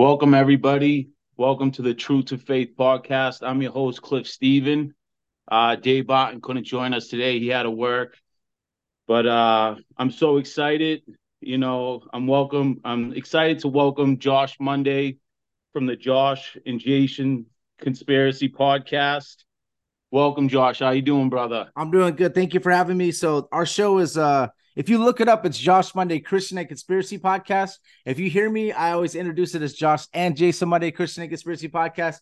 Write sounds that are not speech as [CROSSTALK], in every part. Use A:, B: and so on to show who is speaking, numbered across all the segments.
A: Welcome, everybody. Welcome to the True to Faith podcast. I'm your host, Cliff Stephen. Uh, Dave Barton couldn't join us today. He had to work. But uh, I'm so excited. You know, I'm welcome. I'm excited to welcome Josh Monday from the Josh and Jason Conspiracy Podcast. Welcome, Josh. How you doing, brother?
B: I'm doing good. Thank you for having me. So our show is uh if you look it up, it's Josh Monday Christian and Conspiracy Podcast. If you hear me, I always introduce it as Josh and Jason Monday Christian and Conspiracy Podcast.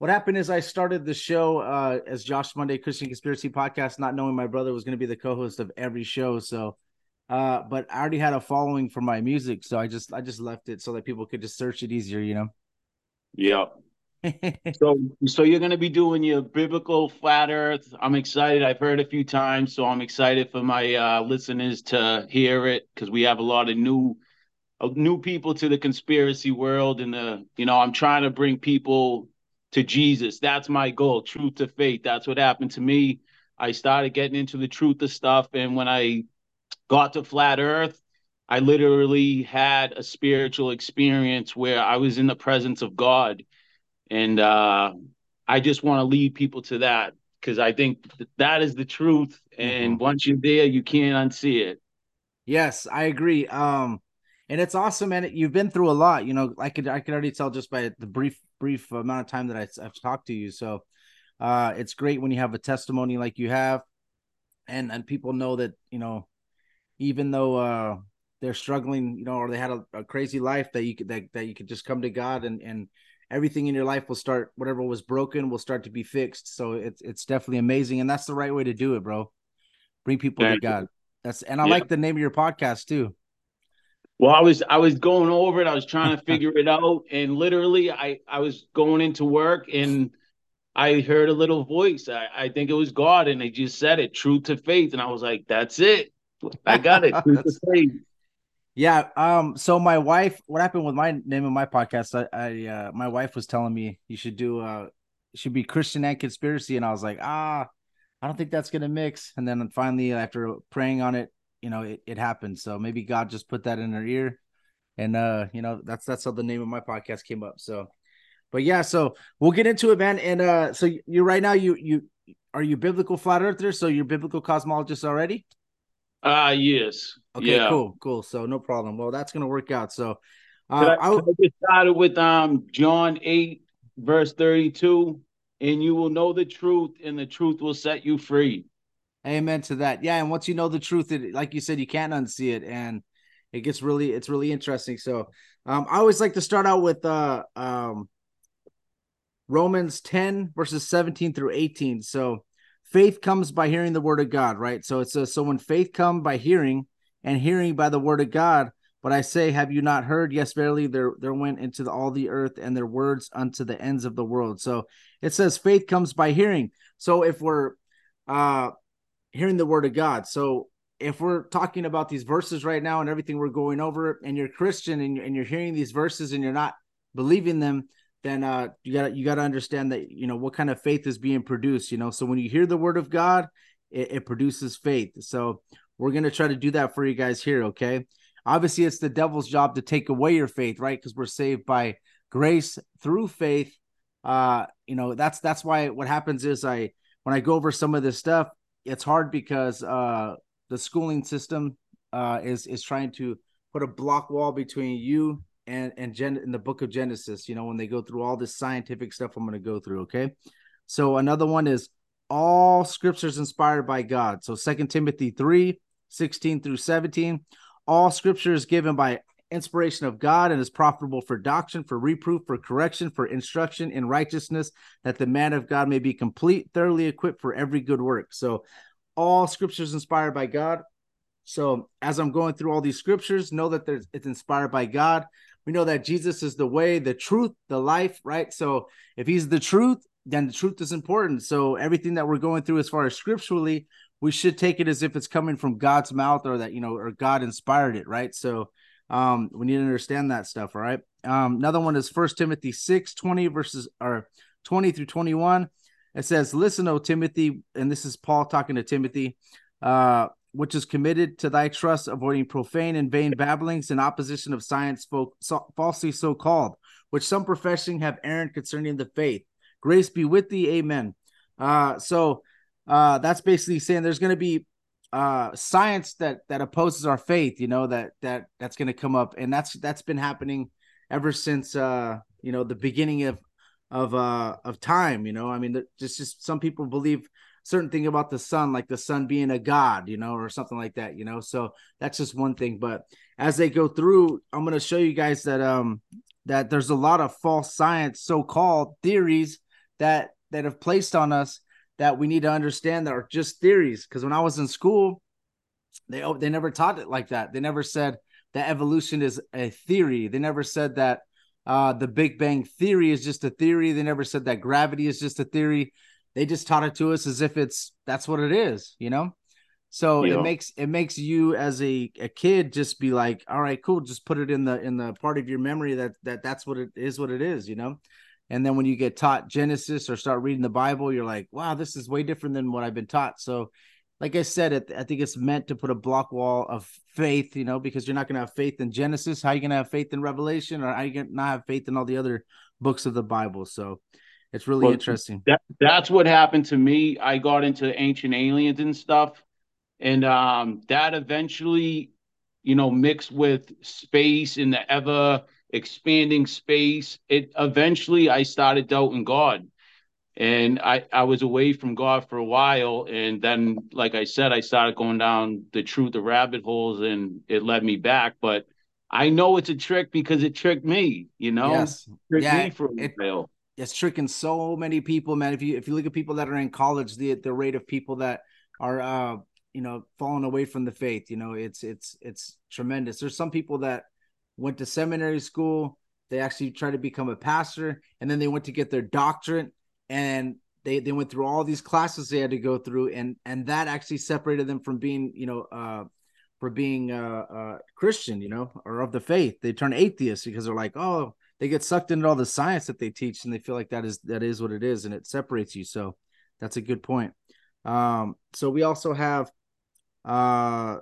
B: What happened is I started the show uh, as Josh Monday Christian Conspiracy Podcast, not knowing my brother was going to be the co-host of every show. So, uh, but I already had a following for my music, so I just I just left it so that people could just search it easier, you know.
A: Yep. [LAUGHS] so so you're going to be doing your biblical flat earth. I'm excited. I've heard a few times so i'm excited for my uh, listeners to hear it because we have a lot of new uh, new people to the conspiracy world and the you know i'm trying to bring people to jesus. That's my goal truth to faith. That's what happened to me. I started getting into the truth of stuff and when i got to flat earth i literally had a spiritual experience where i was in the presence of god and uh, I just want to lead people to that because I think that, that is the truth. And mm-hmm. once you're there, you can't unsee it.
B: Yes, I agree. Um, and it's awesome, and you've been through a lot. You know, I could I could already tell just by the brief brief amount of time that I, have talked to you. So, uh, it's great when you have a testimony like you have, and and people know that you know, even though uh they're struggling, you know, or they had a, a crazy life, that you could that that you could just come to God and and everything in your life will start whatever was broken will start to be fixed. So it's it's definitely amazing and that's the right way to do it bro. Bring people Thank to god. That's and i yeah. like the name of your podcast too.
A: Well i was i was going over it. I was trying to [LAUGHS] figure it out and literally i i was going into work and i heard a little voice. I, I think it was god and they just said it true to faith. And i was like that's it. I got it. [LAUGHS] Truth to faith
B: yeah. Um. So my wife, what happened with my name of my podcast? I, I uh, my wife was telling me you should do uh, should be Christian and conspiracy, and I was like, ah, I don't think that's gonna mix. And then finally, after praying on it, you know, it, it happened. So maybe God just put that in her ear, and uh, you know, that's that's how the name of my podcast came up. So, but yeah, so we'll get into it, man. And uh, so you right now you you are you biblical flat earther? So you're biblical cosmologist already?
A: Ah, uh, yes.
B: Okay, yeah. cool, cool. So no problem. Well, that's gonna work out. So
A: uh, I, I, I get started with um John eight verse thirty two, and you will know the truth, and the truth will set you free.
B: Amen to that. Yeah, and once you know the truth, it like you said, you can't unsee it, and it gets really, it's really interesting. So, um, I always like to start out with uh um Romans ten verses seventeen through eighteen. So faith comes by hearing the word of God, right? So it says, so when faith come by hearing, and hearing by the word of God. But I say, have you not heard? Yes, verily, there there went into the, all the earth and their words unto the ends of the world. So it says faith comes by hearing. So if we're uh hearing the word of God, so if we're talking about these verses right now and everything we're going over, and you're Christian and, and you're hearing these verses and you're not believing them, then uh, you got you got to understand that you know what kind of faith is being produced. You know, so when you hear the word of God, it, it produces faith. So we're gonna try to do that for you guys here. Okay. Obviously, it's the devil's job to take away your faith, right? Because we're saved by grace through faith. Uh, you know, that's that's why what happens is I when I go over some of this stuff, it's hard because uh the schooling system uh is is trying to put a block wall between you and and Gen in the book of Genesis, you know, when they go through all this scientific stuff I'm going to go through, okay? So another one is all scriptures inspired by God. So Second Timothy 3, 16 through 17, all scripture is given by inspiration of God and is profitable for doctrine, for reproof, for correction, for instruction in righteousness, that the man of God may be complete, thoroughly equipped for every good work. So all scriptures inspired by God. So as I'm going through all these scriptures, know that it's inspired by God. We know that Jesus is the way, the truth, the life, right? So if he's the truth, then the truth is important. So everything that we're going through as far as scripturally, we should take it as if it's coming from God's mouth or that, you know, or God inspired it, right? So um we need to understand that stuff, all right? Um another one is First Timothy 6 20 verses or 20 through 21. It says, Listen, O Timothy, and this is Paul talking to Timothy, uh, which is committed to thy trust, avoiding profane and vain babblings in opposition of science folk, so, falsely so called, which some professing have erred concerning the faith. Grace be with thee, amen. Uh, so uh, that's basically saying there's going to be uh, science that that opposes our faith. You know that that that's going to come up, and that's that's been happening ever since uh, you know the beginning of of uh of time. You know, I mean, just just some people believe certain thing about the sun, like the sun being a god, you know, or something like that, you know. So that's just one thing. But as they go through, I'm gonna show you guys that um that there's a lot of false science, so-called theories that that have placed on us that we need to understand that are just theories. Because when I was in school, they oh, they never taught it like that. They never said that evolution is a theory. They never said that uh, the Big Bang theory is just a theory. They never said that gravity is just a theory they just taught it to us as if it's that's what it is, you know. So yeah. it makes it makes you as a, a kid just be like, all right, cool, just put it in the in the part of your memory that that that's what it is, what it is, you know. And then when you get taught Genesis or start reading the Bible, you're like, wow, this is way different than what I've been taught. So, like I said, it, I think it's meant to put a block wall of faith, you know, because you're not going to have faith in Genesis. How are you going to have faith in Revelation, or how are you going to not have faith in all the other books of the Bible? So, it's really well, interesting.
A: That, that's what happened to me. I got into ancient aliens and stuff, and um, that eventually, you know, mixed with space in the ever expanding space, it eventually I started doubting God. And I, I was away from God for a while. And then, like I said, I started going down the truth of rabbit holes and it led me back. But I know it's a trick because it tricked me, you know?
B: Yes. yeah, it, it's tricking so many people, man. If you if you look at people that are in college, the the rate of people that are uh you know falling away from the faith, you know, it's it's it's tremendous. There's some people that went to seminary school, they actually tried to become a pastor, and then they went to get their doctorate, and they they went through all these classes they had to go through, and and that actually separated them from being you know uh for being uh, uh Christian, you know, or of the faith. They turn atheists because they're like, oh they get sucked into all the science that they teach and they feel like that is that is what it is and it separates you. So that's a good point. Um so we also have uh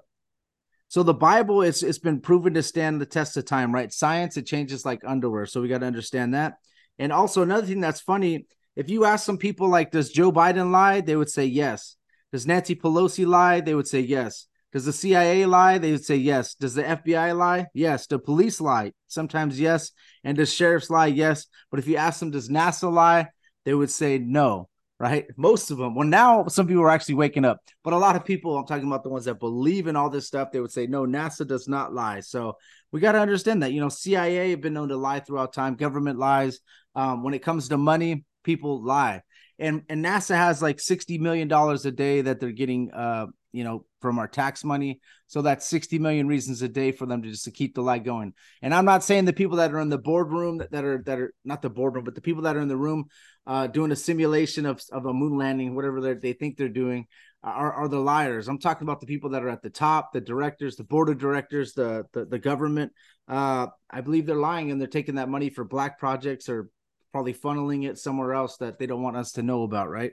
B: so the bible is it's been proven to stand the test of time right? Science it changes like underwear. So we got to understand that. And also another thing that's funny if you ask some people like does joe biden lie? They would say yes. Does nancy pelosi lie? They would say yes does the CIA lie? They would say yes. Does the FBI lie? Yes. Do police lie? Sometimes yes. And does sheriffs lie? Yes. But if you ask them, does NASA lie? They would say no, right? Most of them. Well, now some people are actually waking up, but a lot of people, I'm talking about the ones that believe in all this stuff, they would say no, NASA does not lie. So we got to understand that, you know, CIA have been known to lie throughout time, government lies. Um, when it comes to money, people lie. And, and NASA has like $60 million a day that they're getting uh, you know, from our tax money. So that's 60 million reasons a day for them to just to keep the light going. And I'm not saying the people that are in the boardroom that, that are that are not the boardroom, but the people that are in the room uh, doing a simulation of, of a moon landing, whatever they think they're doing, are, are the liars. I'm talking about the people that are at the top, the directors, the board of directors, the the, the government. Uh, I believe they're lying and they're taking that money for black projects or probably funneling it somewhere else that they don't want us to know about, right?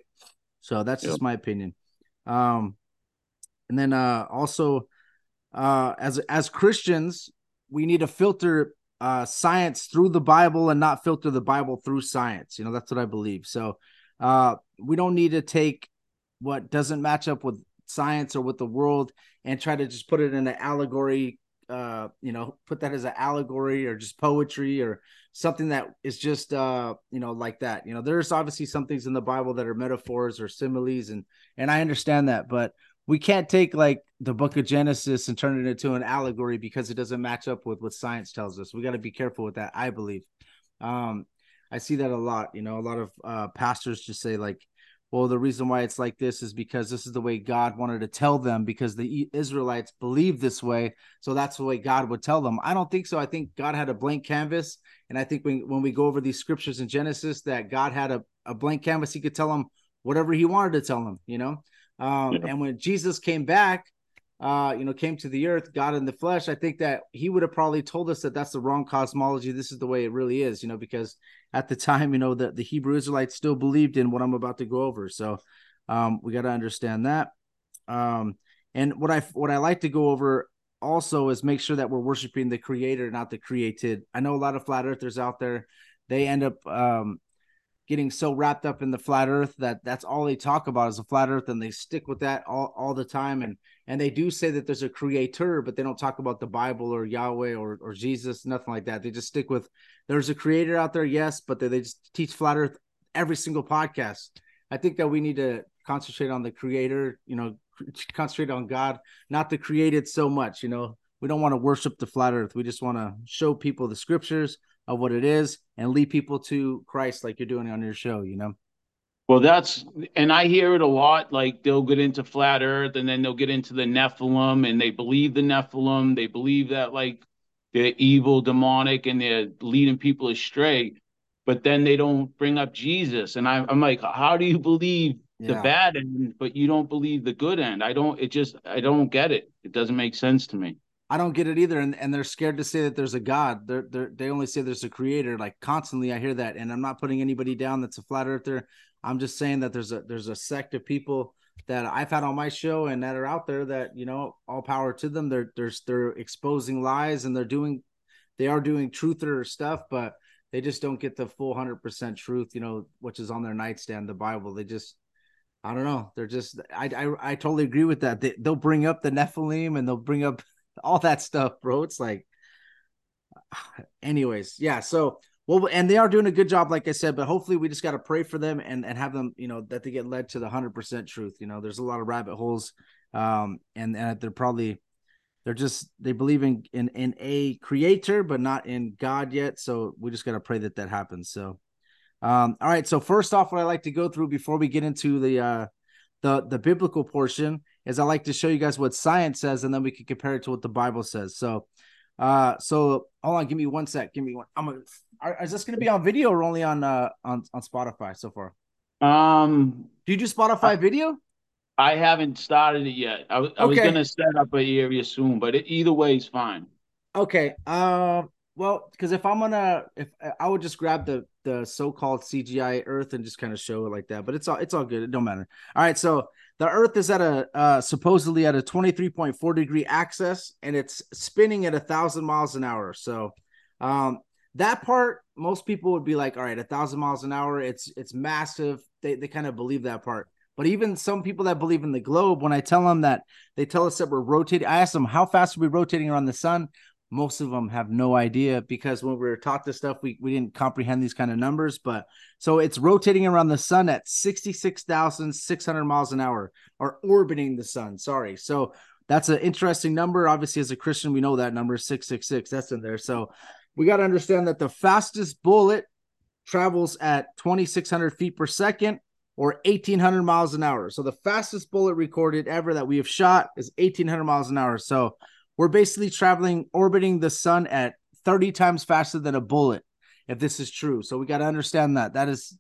B: So that's yep. just my opinion. Um, and then uh also uh as as Christians, we need to filter uh science through the Bible and not filter the Bible through science. You know, that's what I believe. So uh we don't need to take what doesn't match up with science or with the world and try to just put it in an allegory uh you know put that as an allegory or just poetry or something that is just uh you know like that you know there's obviously some things in the bible that are metaphors or similes and and i understand that but we can't take like the book of Genesis and turn it into an allegory because it doesn't match up with what science tells us. We got to be careful with that, I believe. Um, I see that a lot. You know, a lot of uh, pastors just say like, well, the reason why it's like this is because this is the way God wanted to tell them because the Israelites believe this way. So that's the way God would tell them. I don't think so. I think God had a blank canvas. And I think when, when we go over these scriptures in Genesis, that God had a, a blank canvas, he could tell them whatever he wanted to tell them, you know? Um, yeah. And when Jesus came back, uh, you know, came to the earth, God in the flesh, I think that he would have probably told us that that's the wrong cosmology. This is the way it really is, you know, because at the time, you know, the, the Hebrew Israelites still believed in what I'm about to go over. So um, we got to understand that. Um, and what I what I like to go over also is make sure that we're worshiping the creator, not the created. I know a lot of flat earthers out there they end up um, getting so wrapped up in the flat earth that that's all they talk about is a flat earth and they stick with that all, all the time. And and they do say that there's a creator but they don't talk about the bible or yahweh or, or jesus nothing like that. They just stick with there's a creator out there yes but they, they just teach flat earth every single podcast. I think that we need to concentrate on the creator you know concentrate on god not the created so much you know. We don't want to worship the flat earth. We just want to show people the scriptures of what it is and lead people to Christ like you're doing on your show, you know?
A: Well, that's, and I hear it a lot. Like they'll get into flat earth and then they'll get into the Nephilim and they believe the Nephilim. They believe that like they're evil, demonic, and they're leading people astray. But then they don't bring up Jesus. And I, I'm like, how do you believe the bad end, but you don't believe the good end? I don't, it just, I don't get it. It doesn't make sense to me.
B: I don't get it either, and, and they're scared to say that there's a God. They're, they're they only say there's a creator. Like constantly, I hear that, and I'm not putting anybody down that's a flat earther. I'm just saying that there's a there's a sect of people that I've had on my show and that are out there that you know all power to them. They're they're they're exposing lies and they're doing they are doing truther stuff, but they just don't get the full hundred percent truth. You know, which is on their nightstand, the Bible. They just I don't know. They're just I I, I totally agree with that. They, they'll bring up the Nephilim and they'll bring up [LAUGHS] all that stuff, bro. It's like, [SIGHS] anyways, yeah. So, well, and they are doing a good job, like I said, but hopefully we just got to pray for them and, and have them, you know, that they get led to the 100% truth. You know, there's a lot of rabbit holes, um, and, and they're probably, they're just, they believe in, in, in a creator, but not in God yet. So we just got to pray that that happens. So, um, all right. So, first off, what I like to go through before we get into the, uh, the, the biblical portion is I like to show you guys what science says, and then we can compare it to what the Bible says. So, uh, so hold on, give me one sec. Give me one. I'm gonna. Are, is this going to be on video or only on uh on on Spotify so far?
A: Um,
B: do you do Spotify I, video?
A: I haven't started it yet. I, I okay. was going to set up an area soon, but it, either way is fine.
B: Okay. Um. Uh, well, because if I'm gonna, if I would just grab the the so-called CGI Earth and just kind of show it like that, but it's all it's all good. It don't matter. All right, so the Earth is at a uh, supposedly at a 23.4 degree axis, and it's spinning at a thousand miles an hour. So, um, that part most people would be like, all right, a thousand miles an hour. It's it's massive. They they kind of believe that part. But even some people that believe in the globe, when I tell them that they tell us that we're rotating, I ask them how fast are we rotating around the sun most of them have no idea because when we were taught this stuff, we, we didn't comprehend these kind of numbers. But so it's rotating around the sun at 66,600 miles an hour or orbiting the sun. Sorry. So that's an interesting number. Obviously, as a Christian, we know that number 666. That's in there. So we got to understand that the fastest bullet travels at 2,600 feet per second or 1,800 miles an hour. So the fastest bullet recorded ever that we have shot is 1,800 miles an hour. So we're basically traveling, orbiting the sun at 30 times faster than a bullet, if this is true. So we got to understand that. That is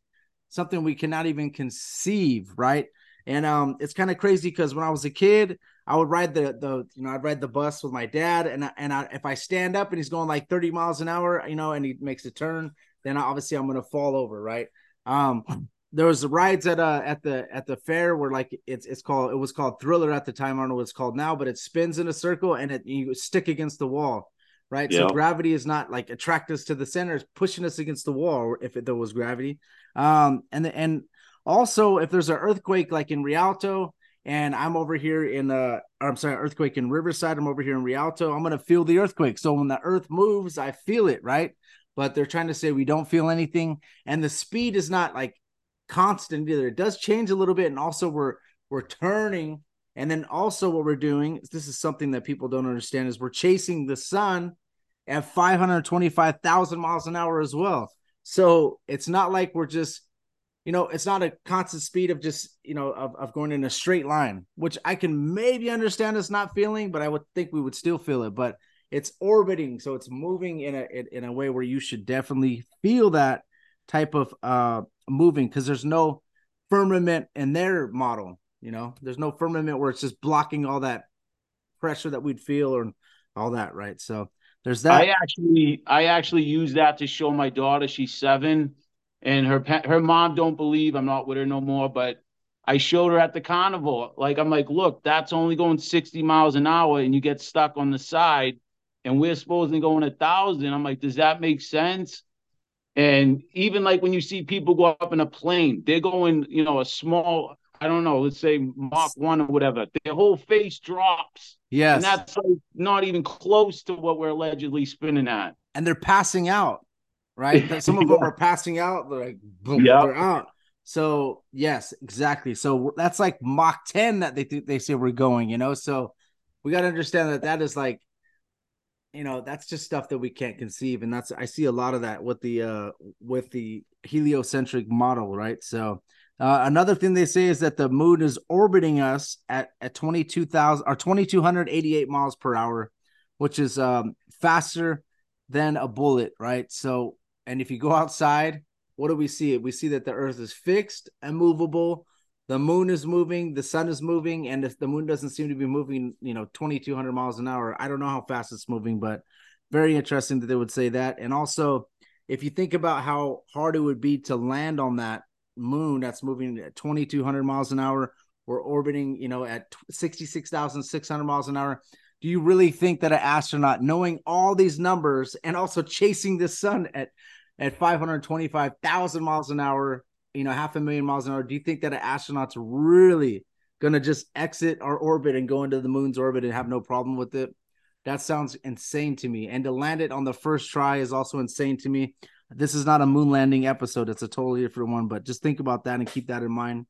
B: something we cannot even conceive, right? And um, it's kind of crazy because when I was a kid, I would ride the the you know I'd ride the bus with my dad, and and I, if I stand up and he's going like 30 miles an hour, you know, and he makes a turn, then obviously I'm gonna fall over, right? Um, there was rides at uh at the at the fair where like it's it's called it was called Thriller at the time. I don't know what it's called now, but it spins in a circle and it you stick against the wall, right? So gravity is not like attract us to the center; it's pushing us against the wall. If it, there was gravity, um, and the, and also if there's an earthquake like in Rialto, and I'm over here in uh I'm sorry, earthquake in Riverside. I'm over here in Rialto. I'm gonna feel the earthquake. So when the earth moves, I feel it, right? But they're trying to say we don't feel anything, and the speed is not like constant either. It does change a little bit, and also we're we're turning, and then also what we're doing. This is something that people don't understand is we're chasing the sun at 525,000 miles an hour as well. So it's not like we're just, you know, it's not a constant speed of just, you know, of, of going in a straight line, which I can maybe understand us not feeling, but I would think we would still feel it. But it's orbiting, so it's moving in a in a way where you should definitely feel that type of uh moving because there's no firmament in their model. You know, there's no firmament where it's just blocking all that pressure that we'd feel or all that, right? So there's that.
A: I actually, I actually use that to show my daughter. She's seven, and her her mom don't believe I'm not with her no more. But I showed her at the carnival. Like I'm like, look, that's only going 60 miles an hour, and you get stuck on the side, and we're supposed to go in a thousand. I'm like, does that make sense? And even like when you see people go up in a plane, they're going, you know, a small, I don't know, let's say Mach 1 or whatever, their whole face drops.
B: Yes.
A: And that's like not even close to what we're allegedly spinning at.
B: And they're passing out, right? Some of them [LAUGHS] are passing out. They're like, boom,
A: Yep.
B: they're out. So yes, exactly. So that's like Mach 10 that they think they say we're going, you know. So we got to understand that that is like, you know, that's just stuff that we can't conceive, and that's I see a lot of that with the uh with the heliocentric model, right? So uh, another thing they say is that the moon is orbiting us at at twenty two thousand or twenty two hundred eighty eight miles per hour, which is um faster than a bullet, right? So, and if you go outside what do we see? We see that the earth is fixed and movable. The moon is moving, the sun is moving, and if the moon doesn't seem to be moving, you know, 2200 miles an hour, I don't know how fast it's moving, but very interesting that they would say that. And also, if you think about how hard it would be to land on that moon that's moving at 2200 miles an hour, we're orbiting, you know, at 66,600 miles an hour. Do you really think that an astronaut, knowing all these numbers and also chasing the sun at at 525,000 miles an hour, you know, half a million miles an hour, do you think that an astronaut's really to just exit our orbit and go into the moon's orbit and have no problem with it? That sounds insane to me. And to land it on the first try is also insane to me. This is not a moon landing episode, it's a totally different one, but just think about that and keep that in mind.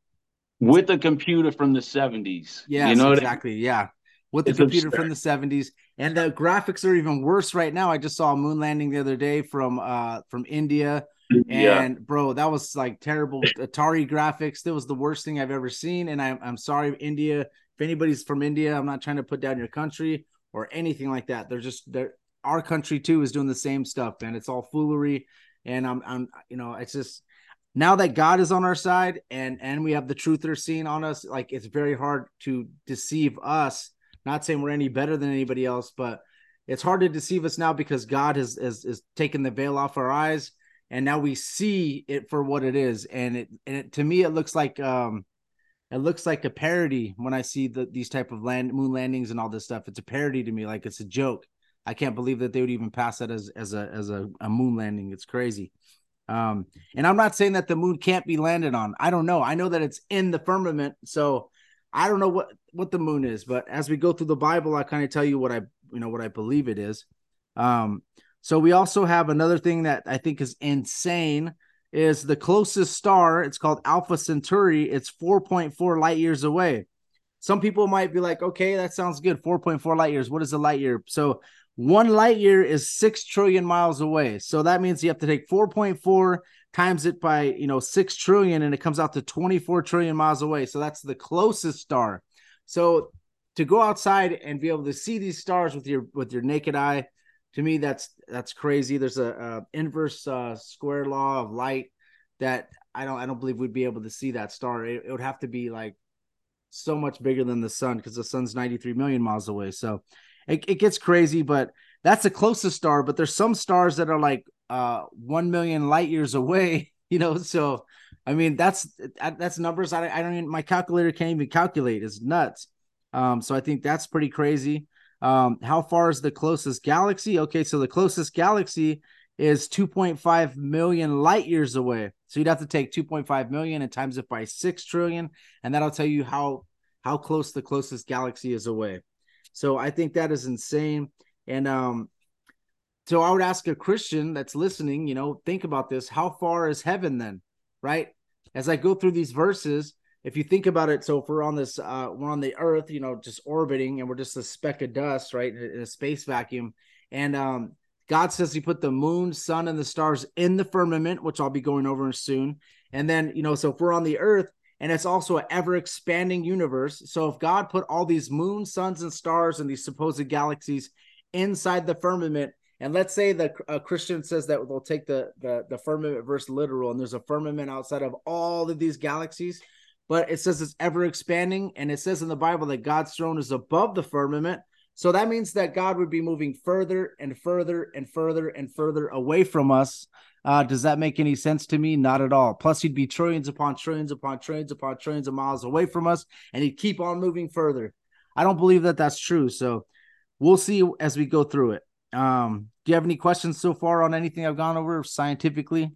A: With a computer from the 70s.
B: Yeah,
A: you know
B: exactly. I mean? Yeah. With the it's computer absurd. from the 70s. And the graphics are even worse right now. I just saw a moon landing the other day from uh from India.
A: Yeah.
B: And bro, that was like terrible Atari graphics. That was the worst thing I've ever seen. And I'm I'm sorry, India. If anybody's from India, I'm not trying to put down your country or anything like that. They're just they're our country too is doing the same stuff, and it's all foolery. And I'm I'm you know, it's just now that God is on our side and and we have the truther scene on us, like it's very hard to deceive us. Not saying we're any better than anybody else, but it's hard to deceive us now because God has has, has taken the veil off our eyes and now we see it for what it is. And it and it, to me it looks like um it looks like a parody when I see the, these type of land moon landings and all this stuff. It's a parody to me, like it's a joke. I can't believe that they would even pass that as as a as a, a moon landing. It's crazy. Um, and I'm not saying that the moon can't be landed on. I don't know. I know that it's in the firmament, so I don't know what what the moon is. But as we go through the Bible, I kind of tell you what I you know what I believe it is. Um, so we also have another thing that I think is insane is the closest star. It's called Alpha Centauri. It's 4.4 light years away. Some people might be like, okay, that sounds good. 4.4 light years. What is a light year? So one light year is six trillion miles away. So that means you have to take 4.4 times it by you know six trillion, and it comes out to 24 trillion miles away. So that's the closest star. So to go outside and be able to see these stars with your with your naked eye, to me that's that's crazy. There's a, a inverse uh, square law of light that I don't I don't believe we'd be able to see that star. It, it would have to be like so much bigger than the sun because the sun's 93 million miles away. So it, it gets crazy, but that's the closest star. But there's some stars that are like uh 1 million light years away, [LAUGHS] you know. So I mean that's that's numbers I, I don't even my calculator can't even calculate. It's nuts. Um, so I think that's pretty crazy. Um, how far is the closest galaxy? Okay, so the closest galaxy is 2.5 million light years away. So you'd have to take 2.5 million and times it by 6 trillion and that'll tell you how how close the closest galaxy is away. So I think that is insane. And um, so I would ask a Christian that's listening, you know, think about this. How far is heaven then? Right? As I go through these verses, if you think about it, so if we're on this, uh, we're on the earth, you know, just orbiting and we're just a speck of dust, right? In a space vacuum. And um, God says he put the moon, sun, and the stars in the firmament, which I'll be going over soon. And then, you know, so if we're on the earth, and it's also an ever expanding universe. So if God put all these moons, suns, and stars and these supposed galaxies inside the firmament, and let's say that a Christian says that they'll take the, the the firmament verse literal, and there's a firmament outside of all of these galaxies, but it says it's ever expanding, and it says in the Bible that God's throne is above the firmament. So that means that God would be moving further and further and further and further away from us uh, does that make any sense to me? Not at all. Plus, he'd be trillions upon trillions upon trillions upon trillions of miles away from us, and he'd keep on moving further. I don't believe that that's true. So we'll see as we go through it. Um, do you have any questions so far on anything I've gone over scientifically?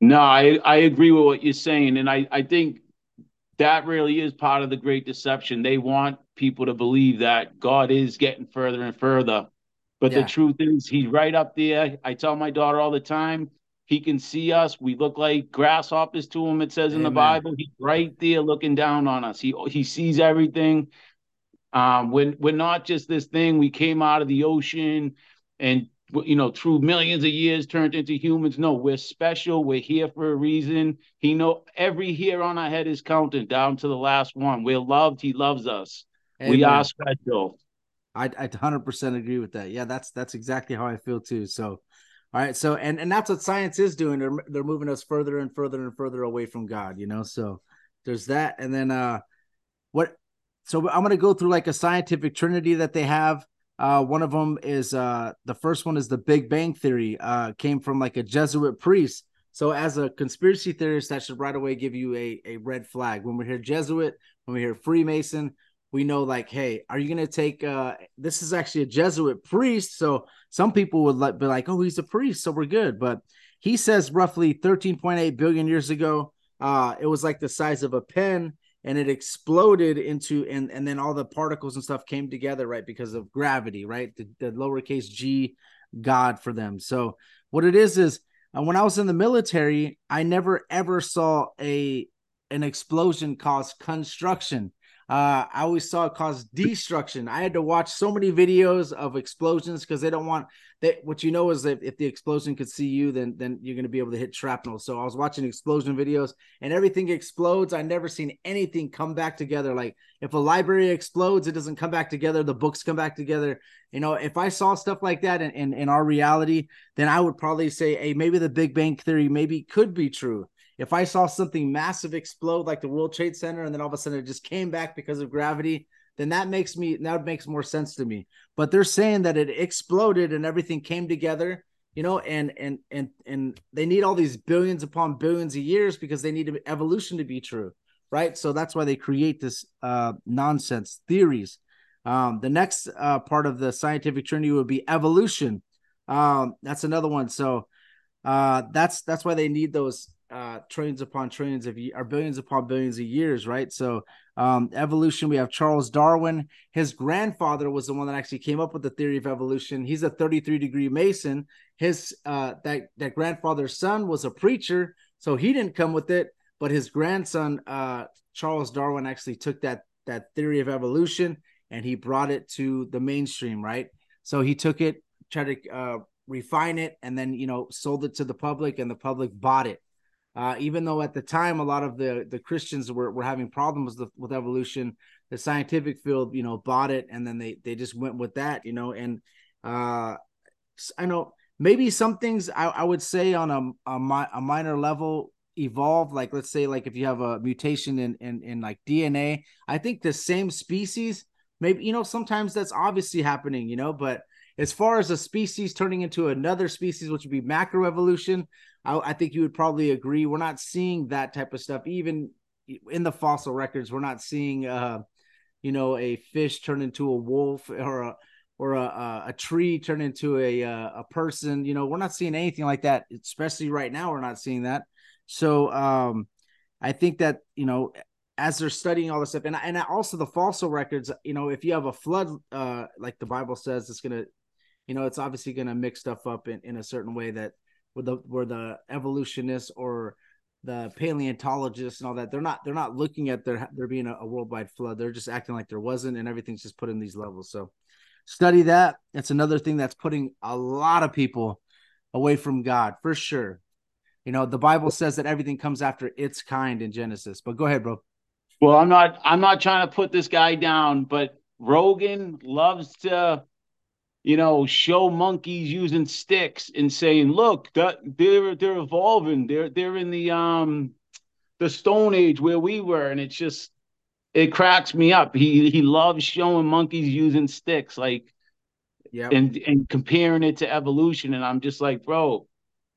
A: No, I, I agree with what you're saying. And I, I think that really is part of the great deception. They want people to believe that God is getting further and further. But yeah. the truth is, he's right up there. I tell my daughter all the time, he can see us. We look like grasshoppers to him, it says Amen. in the Bible. He's right there looking down on us. He he sees everything. Um, when we're not just this thing, we came out of the ocean and you know, through millions of years turned into humans. No, we're special. We're here for a reason. He know every hair on our head is counting down to the last one. We're loved. He loves us. Amen. We are special.
B: I I 100% agree with that. Yeah, that's that's exactly how I feel too. So, all right. So, and and that's what science is doing. They're they're moving us further and further and further away from God. You know. So there's that, and then uh, what? So I'm gonna go through like a scientific trinity that they have uh, one of them is uh, the first one is the Big Bang Theory. Uh, came from like a Jesuit priest. So as a conspiracy theorist, that should right away give you a, a red flag. When we hear Jesuit, when we hear Freemason, we know like, hey, are you gonna take? Uh, this is actually a Jesuit priest. So some people would like be like, oh, he's a priest, so we're good. But he says roughly 13.8 billion years ago, uh, it was like the size of a pen and it exploded into and and then all the particles and stuff came together right because of gravity right? The, the lowercase g god for them. So what it is is uh, when i was in the military i never ever saw a an explosion cause construction uh, I always saw it cause destruction. I had to watch so many videos of explosions because they don't want that. What you know is that if the explosion could see you, then then you're going to be able to hit shrapnel. So I was watching explosion videos, and everything explodes. I never seen anything come back together. Like if a library explodes, it doesn't come back together. The books come back together. You know, if I saw stuff like that in, in, in our reality, then I would probably say, hey, maybe the Big Bang Theory maybe could be true if I saw something massive explode like the World Trade Center and then all of a sudden it just came back because of gravity, then that makes me that makes more sense to me. But they're saying that it exploded and everything came together, you know, and and and and they need all these billions upon billions of years because they need evolution to be true, right? So that's why they create this uh, nonsense theories. Um, the next uh, part of the scientific trinity would be evolution. Um, that's another one. So uh, that's that's why they need those uh, trillions upon trillions of years or billions upon billions of years, right? So um, evolution, we have Charles Darwin. His grandfather was the one that actually came up with the theory of evolution. He's a 33 degree Mason. His uh, that that grandfather's son was a preacher, so he didn't come with it. But his grandson, uh, Charles Darwin, actually took that that theory of evolution and he brought it to the mainstream, right? So he took it, tried to uh, refine it, and then you know sold it to the public, and the public bought it uh, even though at the time a lot of the the Christians were, were having problems with, with evolution, the scientific field, you know, bought it and then they they just went with that, you know. And uh, I know maybe some things I, I would say on a, a, a minor level evolve. Like let's say like if you have a mutation in in in like DNA, I think the same species maybe you know sometimes that's obviously happening, you know, but as far as a species turning into another species, which would be macroevolution, I, I think you would probably agree. We're not seeing that type of stuff, even in the fossil records. We're not seeing, uh, you know, a fish turn into a wolf or a or a, a tree turn into a uh, a person. You know, we're not seeing anything like that. Especially right now, we're not seeing that. So um, I think that you know, as they're studying all this stuff, and and also the fossil records. You know, if you have a flood, uh, like the Bible says, it's gonna, you know, it's obviously gonna mix stuff up in in a certain way that where the where the evolutionists or the paleontologists and all that they're not they're not looking at there there being a, a, worldwide flood. They're just acting like there wasn't and everything's just put in these levels. So study that. That's another thing that's putting a lot of people away from god for sure. You know the bible says that everything comes after its kind in genesis but go ahead bro.
A: Well i'm not i'm not trying to put this guy down but rogan loves to you know, show monkeys using sticks and saying, "Look, that they're they're evolving. They're they're in the um the Stone Age where we were," and it's just it cracks me up. He he loves showing monkeys using sticks, like, yeah, and and comparing it to evolution. And I'm just like, bro,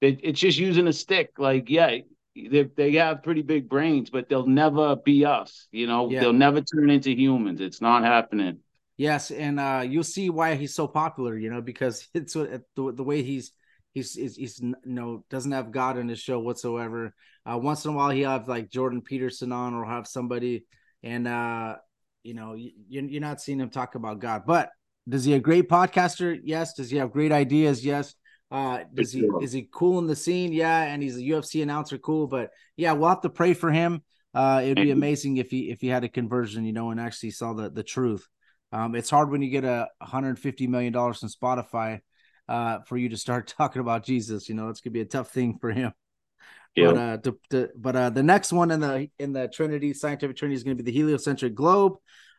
A: it, it's just using a stick. Like, yeah, they they have pretty big brains, but they'll never be us. You know, yeah. they'll never turn into humans. It's not happening.
B: Yes, and uh, you'll see why he's so popular. You know, because [LAUGHS] it's the, the way he's he's he's, he's you know doesn't have God in his show whatsoever. Uh, once in a while, he'll have like Jordan Peterson on, or have somebody, and uh, you know, you, you're not seeing him talk about God. But does he a great podcaster? Yes. Does he have great ideas? Yes. Uh, does he is he cool in the scene? Yeah, and he's a UFC announcer, cool. But yeah, we'll have to pray for him. Uh, it'd be amazing if he if he had a conversion, you know, and actually saw the the truth. Um, it's hard when you get a 150 million dollars from Spotify uh, for you to start [LAUGHS] talking about Jesus. You know, it's gonna be a tough thing for him. Yeah. But uh, to, to, but uh, the next one in the in the Trinity scientific Trinity is going to be the heliocentric globe.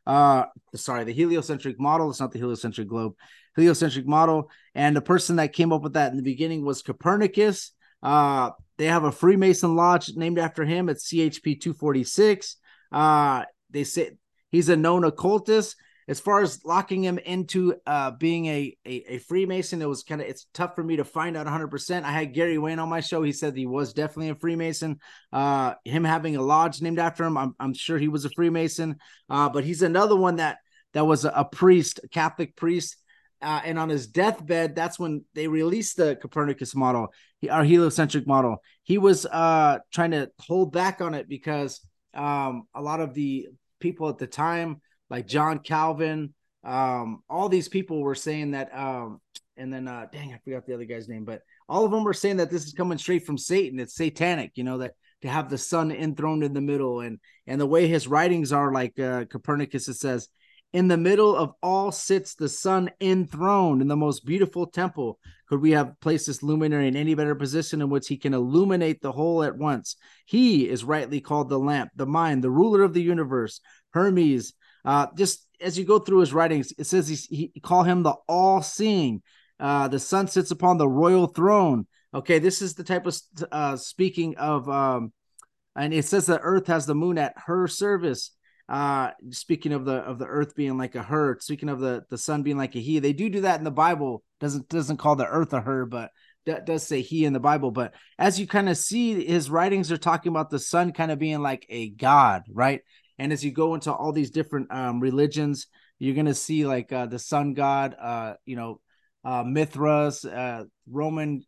B: Uh, sorry, the heliocentric model. It's not the heliocentric globe. Heliocentric model, and the person that came up with that in the beginning was Copernicus. Uh, they have a Freemason lodge named after him. It's CHP 246. Uh, they say he's a known occultist as far as locking him into uh, being a, a, a Freemason, it was kind of it's tough for me to find out 100. percent I had Gary Wayne on my show. He said he was definitely a Freemason. Uh, him having a lodge named after him, I'm, I'm sure he was a Freemason. Uh, but he's another one that that was a, a priest, a Catholic priest. Uh, and on his deathbed, that's when they released the Copernicus model, our heliocentric model. He was uh, trying to hold back on it because um, a lot of the people at the time like John Calvin. Um, all these people were saying that, um, and then uh, dang, I forgot the other guy's name, but all of them were saying that this is coming straight from Satan. It's satanic, you know, that to have the sun enthroned in the middle, and and the way his writings are, like uh, Copernicus, it says, in the middle of all sits the sun enthroned in the most beautiful temple. Could we have placed this luminary in any better position in which he can illuminate the whole at once? He is rightly called the lamp, the mind, the ruler of the universe. Hermes, uh, just as you go through his writings, it says he's, he call him the all-seeing. Uh, the sun sits upon the royal throne. Okay, this is the type of uh, speaking of, um, and it says the earth has the moon at her service. Uh, speaking of the of the earth being like a her, speaking of the the sun being like a he, they do do that in the Bible. Doesn't doesn't call the earth a her, but does say he in the Bible. But as you kind of see, his writings are talking about the sun kind of being like a god, right? And as you go into all these different um, religions, you're gonna see like uh, the sun god, uh, you know, uh, Mithras, uh, Roman,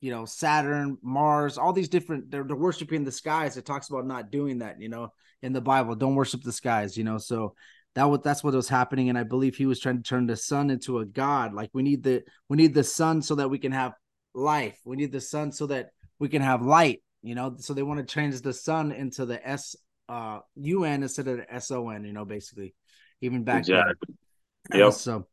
B: you know, Saturn, Mars, all these different. They're, they're worshiping the skies. It talks about not doing that, you know, in the Bible. Don't worship the skies, you know. So that was that's what was happening, and I believe he was trying to turn the sun into a god. Like we need the we need the sun so that we can have life. We need the sun so that we can have light. You know, so they want to change the sun into the S uh UN instead of SON, you know, basically, even back exactly. then. Yep. So,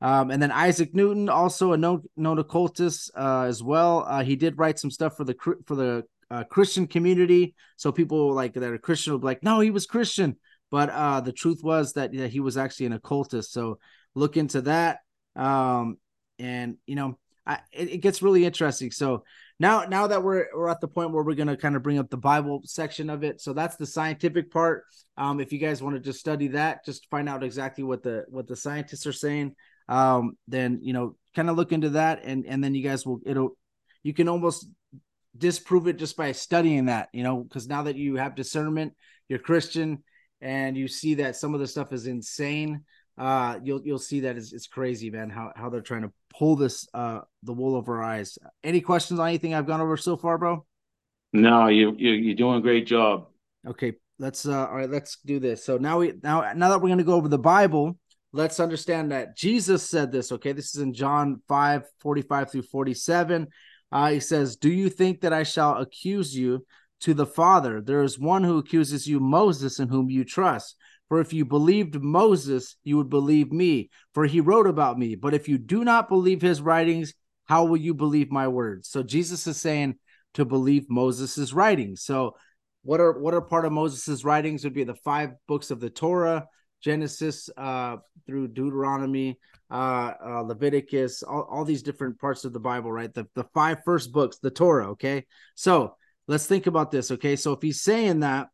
B: um, and then Isaac Newton, also a known, known occultist uh, as well. Uh, he did write some stuff for the for the uh, Christian community. So people like that are Christian will be like, no, he was Christian, but uh, the truth was that, that he was actually an occultist. So look into that. Um, and you know, I, it, it gets really interesting. So now now that we're we're at the point where we're going to kind of bring up the bible section of it so that's the scientific part. Um if you guys want to just study that just find out exactly what the what the scientists are saying um then you know kind of look into that and and then you guys will it'll you can almost disprove it just by studying that you know because now that you have discernment you're christian and you see that some of the stuff is insane uh you'll you'll see that it's, it's crazy man how how they're trying to pull this uh the wool over our eyes. Any questions on anything i've gone over so far bro?
A: No you, you you're doing a great job.
B: Okay let's uh all right let's do this. So now we now now that we're going to go over the bible let's understand that jesus said this okay? This is in john 5 45 through 47 uh he says do you think that i shall accuse you to the father? There is one who accuses you moses in whom you trust for if you believed Moses, you would believe me, for he wrote about me. But if you do not believe his writings, how will you believe my words? So Jesus is saying to believe Moses' writings. So what are what are part of Moses' writings would be the five books of the Torah, Genesis uh, through Deuteronomy, uh, uh, Leviticus, all, all these different parts of the Bible, right? The, the five first books, the Torah, okay? So let's think about this, okay? So if he's saying that,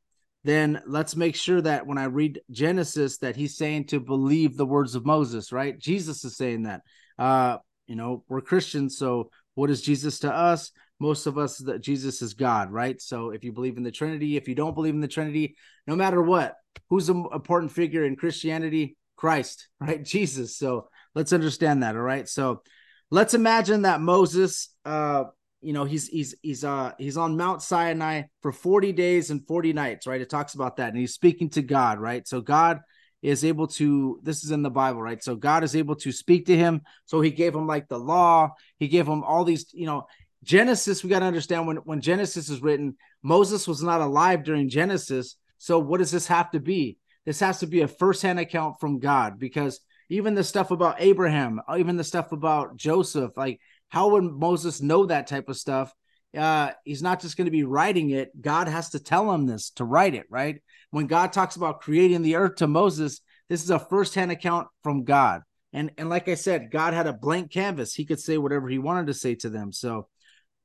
B: then let's make sure that when I read Genesis, that he's saying to believe the words of Moses, right? Jesus is saying that. Uh, you know, we're Christians, so what is Jesus to us? Most of us that Jesus is God, right? So if you believe in the Trinity, if you don't believe in the Trinity, no matter what, who's an important figure in Christianity? Christ, [LAUGHS] right? Jesus. So let's understand that. All right. So let's imagine that Moses, uh, you know, he's he's he's uh he's on Mount Sinai for 40 days and 40 nights, right? It talks about that, and he's speaking to God, right? So God is able to this is in the bible right? So god is able to speak to him. So he gave him like the law. He gave him all these you know genesis we got to understand when when genesis is written moses was not alive during genesis. So what does this have to be? This has to be a first-hand account from god because even the stuff about abraham even the stuff about joseph like how would moses know that type of stuff uh he's not just going to be writing it god has to tell him this to write it right when God talks about creating the earth to Moses, this is a first-hand account from God. And and like I said, God had a blank canvas. He could say whatever he wanted to say to them. So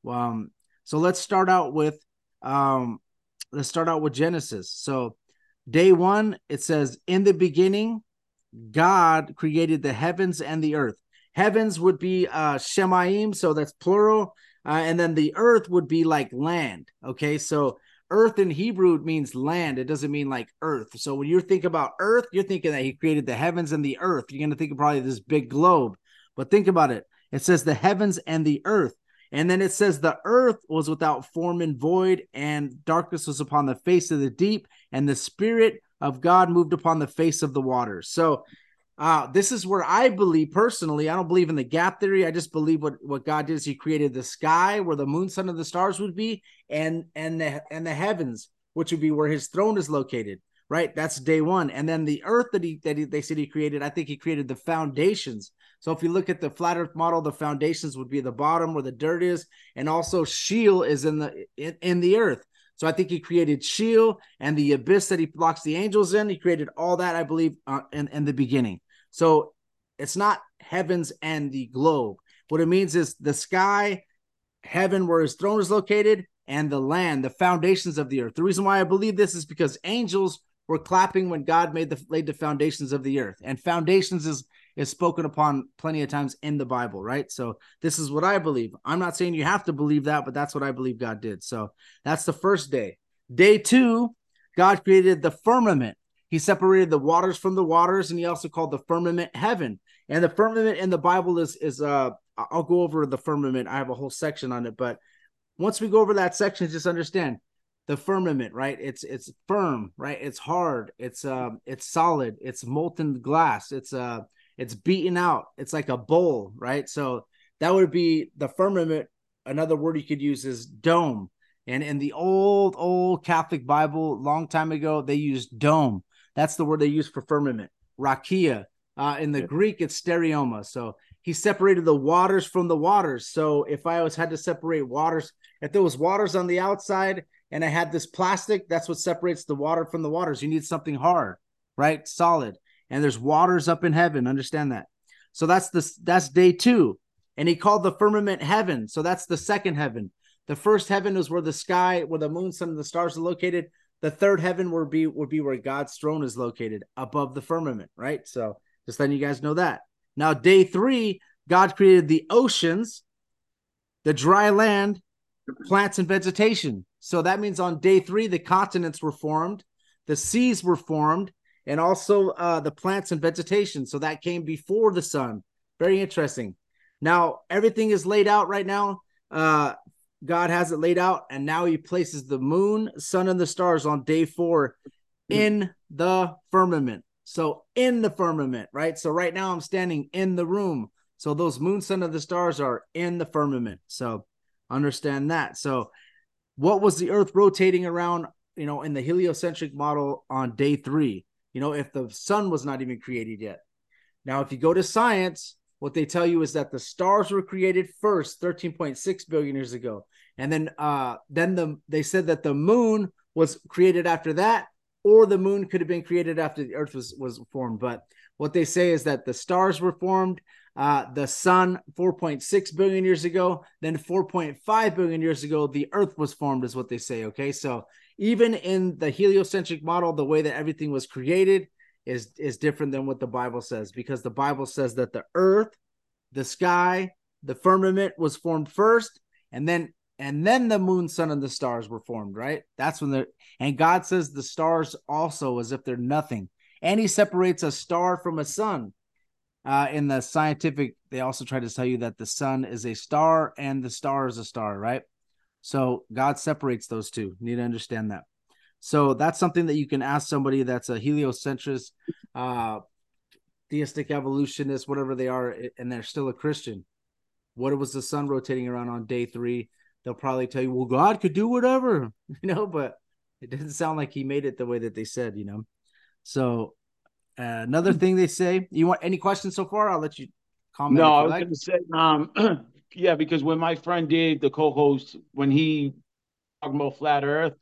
B: um so let's start out with um let's start out with Genesis. So day 1 it says in the beginning God created the heavens and the earth. Heavens would be uh Shemaim, so that's plural. Uh, and then the earth would be like land. Okay, so earth in Hebrew means land. It doesn't mean like earth. So when you think about earth, you're thinking that he created the heavens and the earth. You're going to think of probably this big globe. But think about it. It says the heavens and the earth. And then it says the earth was without form and void, and darkness was upon the face of the deep, and the spirit of God moved upon the face of the waters. So uh, this is where I believe personally. I don't believe in the gap theory. I just believe what what God did is He created the sky where the moon, sun, and the stars would be, and and the and the heavens, which would be where His throne is located. Right, that's day one, and then the earth that he that he, they said He created. I think He created the foundations. So if you look at the flat Earth model, the foundations would be the bottom where the dirt is, and also Sheol is in the in, in the earth. So I think he created Sheol and the abyss that he locks the angels in. He created all that, I believe, uh, in, in the beginning. So it's not heavens and the globe. What it means is the sky, heaven where his throne is located, and the land, the foundations of the earth. The reason why I believe this is because angels were clapping when God made the laid the foundations of the earth. And foundations is is spoken upon plenty of times in the Bible, right? So this is what I believe. I'm not saying you have to believe that, but that's what I believe God did. So that's the first day. Day two, God created the firmament. He separated the waters from the waters, and he also called the firmament heaven. And the firmament in the Bible is is uh I'll go over the firmament. I have a whole section on it, but once we go over that section, just understand the firmament, right? It's it's firm, right? It's hard, it's um, it's solid, it's molten glass, it's uh it's beaten out, it's like a bowl, right? So that would be the firmament. Another word you could use is dome. And in the old, old Catholic Bible, long time ago, they used dome. That's the word they use for firmament. Rakia. Uh, in the yeah. Greek, it's stereoma. So he separated the waters from the waters. So if I was had to separate waters, if there was waters on the outside and I had this plastic, that's what separates the water from the waters. You need something hard, right? Solid. And there's waters up in heaven. Understand that. So that's the that's day two. And he called the firmament heaven. So that's the second heaven. The first heaven is where the sky, where the moon, sun, and the stars are located the third heaven would be would be where God's throne is located above the firmament, right? So just letting you guys know that. Now, day three, God created the oceans, the dry land, plants, and vegetation. So that means on day three, the continents were formed, the seas were formed, and also uh, the plants and vegetation. So that came before the sun. Very interesting. Now, everything is laid out right now. Uh, God has it laid out, and now he places the moon, sun, and the stars on day four in the firmament. So, in the firmament, right? So, right now I'm standing in the room. So, those moon, sun, and the stars are in the firmament. So, understand that. So, what was the earth rotating around, you know, in the heliocentric model on day three? You know, if the sun was not even created yet. Now, if you go to science, what they tell you is that the stars were created first 13.6 billion years ago. And then uh then the they said that the moon was created after that or the moon could have been created after the earth was was formed. But what they say is that the stars were formed uh the sun 4.6 billion years ago then 4.5 billion years ago the earth was formed is what they say okay? So even in the heliocentric model the way that everything was created is is different than what the Bible says because the Bible says that the earth, the sky, the firmament was formed first, and then and then the moon, sun, and the stars were formed. Right? That's when the and God says the stars also as if they're nothing. and he separates a star from a sun. Uh, in the scientific, they also try to tell you that the sun is a star and the star is a star, right? So God separates those two. You need to understand that. So that's something that you can ask somebody that's a heliocentrist, uh, theistic evolutionist, whatever they are, and they're still a Christian. What was the sun rotating around on day three? They'll probably tell you, well, God could do whatever, [LAUGHS] you know, but it doesn't sound like he made it the way that they said, you know. So uh, another thing they say, you want any questions so far? I'll let you comment.
A: No, I was like. going to say, um, [CLEARS THROAT] yeah, because when my friend Dave, the co-host, when he talking about flat Earth,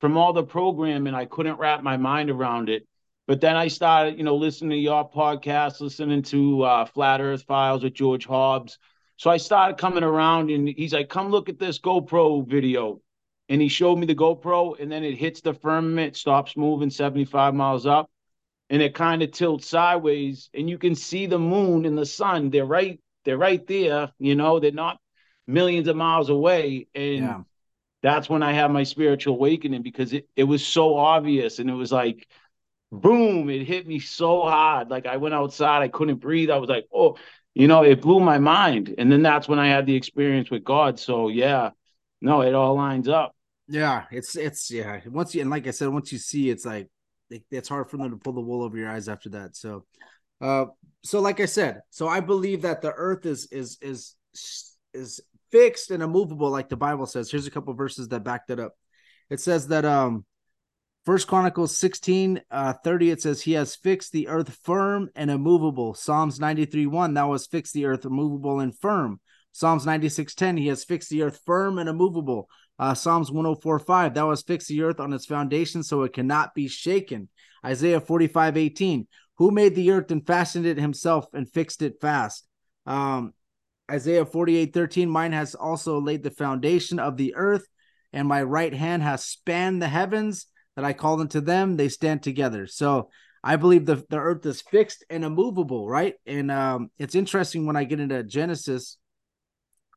A: from all the programming, I couldn't wrap my mind around it. But then I started, you know, listening to your podcast, listening to uh, Flat Earth Files with George Hobbs. So I started coming around, and he's like, "Come look at this GoPro video," and he showed me the GoPro, and then it hits the firmament, stops moving 75 miles up, and it kind of tilts sideways, and you can see the moon and the sun. They're right, they're right there. You know, they're not millions of miles away, and yeah. that's when I had my spiritual awakening because it it was so obvious, and it was like boom, it hit me so hard. Like I went outside, I couldn't breathe. I was like, oh, you know, it blew my mind. And then that's when I had the experience with God. So yeah, no, it all lines up.
B: Yeah, it's it's yeah. Once you and like I said, once you see, it's like it, it's hard for them to pull the wool over your eyes after that. So, uh, so like I said, so I believe that the earth is is is is fixed and immovable, like the Bible says. Here's a couple verses that back that up. It says that um First Chronicles 16, uh, 30, it says, He has fixed the earth firm and immovable. Psalms 93, 1, Thou hast fixed the earth immovable and firm. Psalms 96, 10, He has fixed the earth firm and immovable. Uh, Psalms 104, 5, Thou hast fixed the earth on its foundation so it cannot be shaken. Isaiah 45, 18, Who made the earth and fashioned it himself and fixed it fast? Um, Isaiah 48, 13, Mine has also laid the foundation of the earth, and my right hand has spanned the heavens that I called unto them, they stand together. So I believe the, the earth is fixed and immovable, right? And um, it's interesting when I get into Genesis,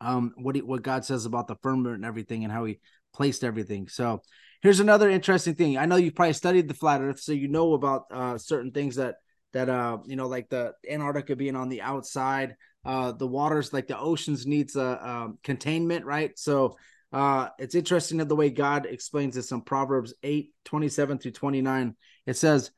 B: um, what he, what God says about the firmament and everything, and how He placed everything. So here's another interesting thing. I know you've probably studied the flat Earth, so you know about uh, certain things that that uh you know like the Antarctica being on the outside, uh the waters like the oceans needs a uh, um, containment, right? So uh, it's interesting that the way God explains this in Proverbs 8 27 through 29. It says,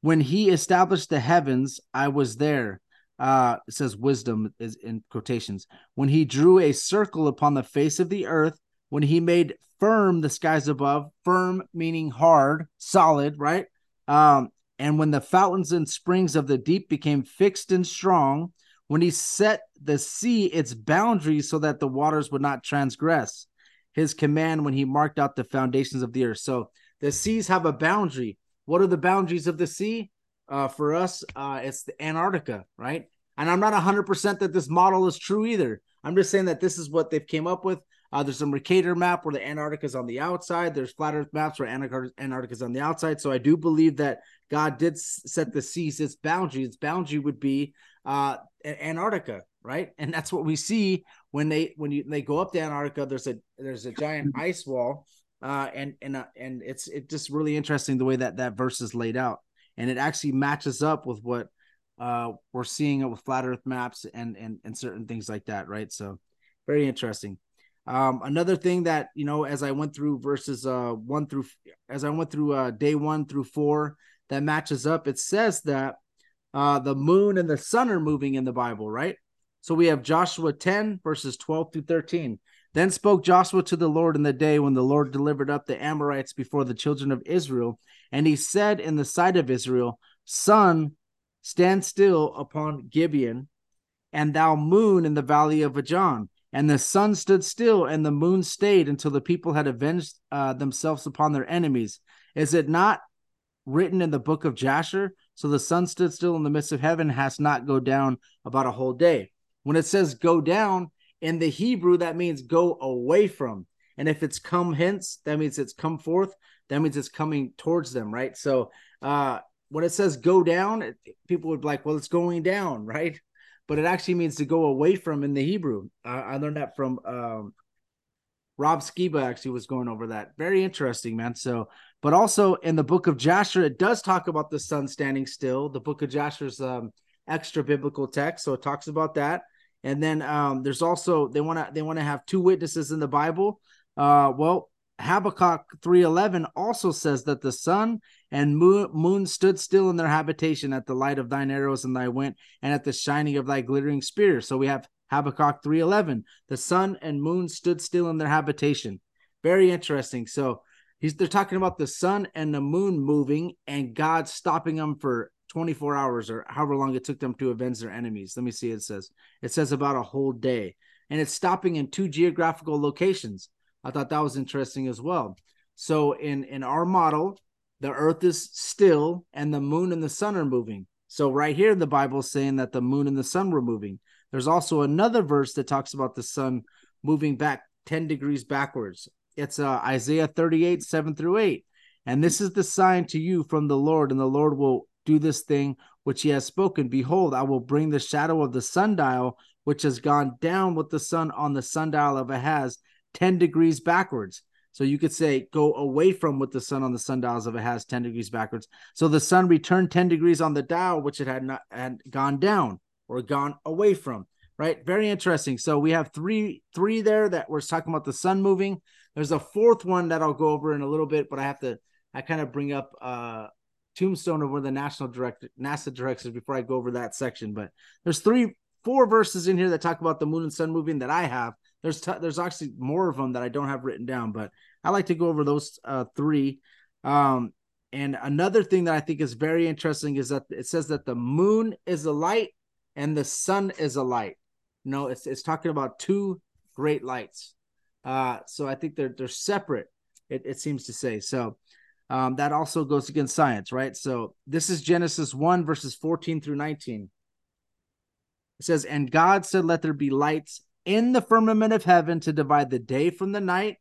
B: When he established the heavens, I was there. Uh, it says wisdom is in quotations. When he drew a circle upon the face of the earth, when he made firm the skies above, firm meaning hard, solid, right? Um, and when the fountains and springs of the deep became fixed and strong, when he set the sea its boundaries so that the waters would not transgress his command when he marked out the foundations of the earth. So the seas have a boundary. What are the boundaries of the sea? Uh, for us, uh, it's the Antarctica, right? And I'm not 100% that this model is true either. I'm just saying that this is what they've came up with. Uh, there's a Mercator map where the Antarctica is on the outside. There's flat Earth maps where Antarctica is on the outside. So I do believe that God did set the seas its boundary. Its boundary would be uh, Antarctica, right? And that's what we see when they when you they go up to Antarctica. There's a there's a giant [LAUGHS] ice wall, uh, and and uh, and it's it's just really interesting the way that that verse is laid out, and it actually matches up with what uh we're seeing it with flat Earth maps and and and certain things like that, right? So very interesting. Um, another thing that you know, as I went through verses uh one through as I went through uh day one through four, that matches up. It says that uh the moon and the sun are moving in the Bible, right? So we have Joshua 10, verses 12 through 13. Then spoke Joshua to the Lord in the day when the Lord delivered up the Amorites before the children of Israel. And he said in the sight of Israel, Sun, stand still upon Gibeon, and thou moon in the valley of Ajalon. And the sun stood still, and the moon stayed until the people had avenged uh, themselves upon their enemies. Is it not written in the book of Jasher? So the sun stood still in the midst of heaven, has not go down about a whole day. When it says go down in the Hebrew, that means go away from. And if it's come hence, that means it's come forth. That means it's coming towards them, right? So uh, when it says go down, people would be like, well, it's going down, [LAUGHS] right? But it actually means to go away from in the Hebrew. Uh, I learned that from um, Rob Skiba actually was going over that. Very interesting, man. So But also in the book of Jasher, it does talk about the sun standing still. The book of Jasher's um, extra biblical text, so it talks about that. And then um, there's also they want to they want to have two witnesses in the Bible. Uh, well, Habakkuk 3:11 also says that the sun and moon, stood still in their habitation at the light of thine arrows and thy wind and at the shining of thy glittering spear. So we have Habakkuk 3:11. The sun and moon stood still in their habitation. Very interesting. So he's they're talking about the sun and the moon moving and God stopping them for 24 hours or however long it took them to avenge their enemies. Let me see it says. It says about a whole day. And it's stopping in two geographical locations. I thought that was interesting as well. So in in our model, the earth is still and the moon and the sun are moving. So right here the Bible is saying that the moon and the sun were moving. There's also another verse that talks about the sun moving back 10 degrees backwards. It's uh, Isaiah 38, 7 through 8. And this is the sign to you from the Lord, and the Lord will do this thing which he has spoken. Behold, I will bring the shadow of the sundial, which has gone down with the sun on the sundial of Ahaz, 10 degrees backwards. So you could say go away from what the sun on the sundials if it has 10 degrees backwards. So the sun returned 10 degrees on the dial, which it had not had gone down or gone away from. Right. Very interesting. So we have three, three there that we're talking about the sun moving. There's a fourth one that I'll go over in a little bit, but I have to I kind of bring up uh tombstone of of the national director NASA directors before I go over that section. But there's three, four verses in here that talk about the moon and sun moving that I have. There's t- there's actually more of them that I don't have written down, but I like to go over those uh, three. Um, and another thing that I think is very interesting is that it says that the moon is a light and the sun is a light. no, it's it's talking about two great lights. Uh, so I think they're they're separate. It, it seems to say so. Um, that also goes against science, right? So this is Genesis 1, verses 14 through 19. It says, And God said, Let there be lights in the firmament of heaven to divide the day from the night,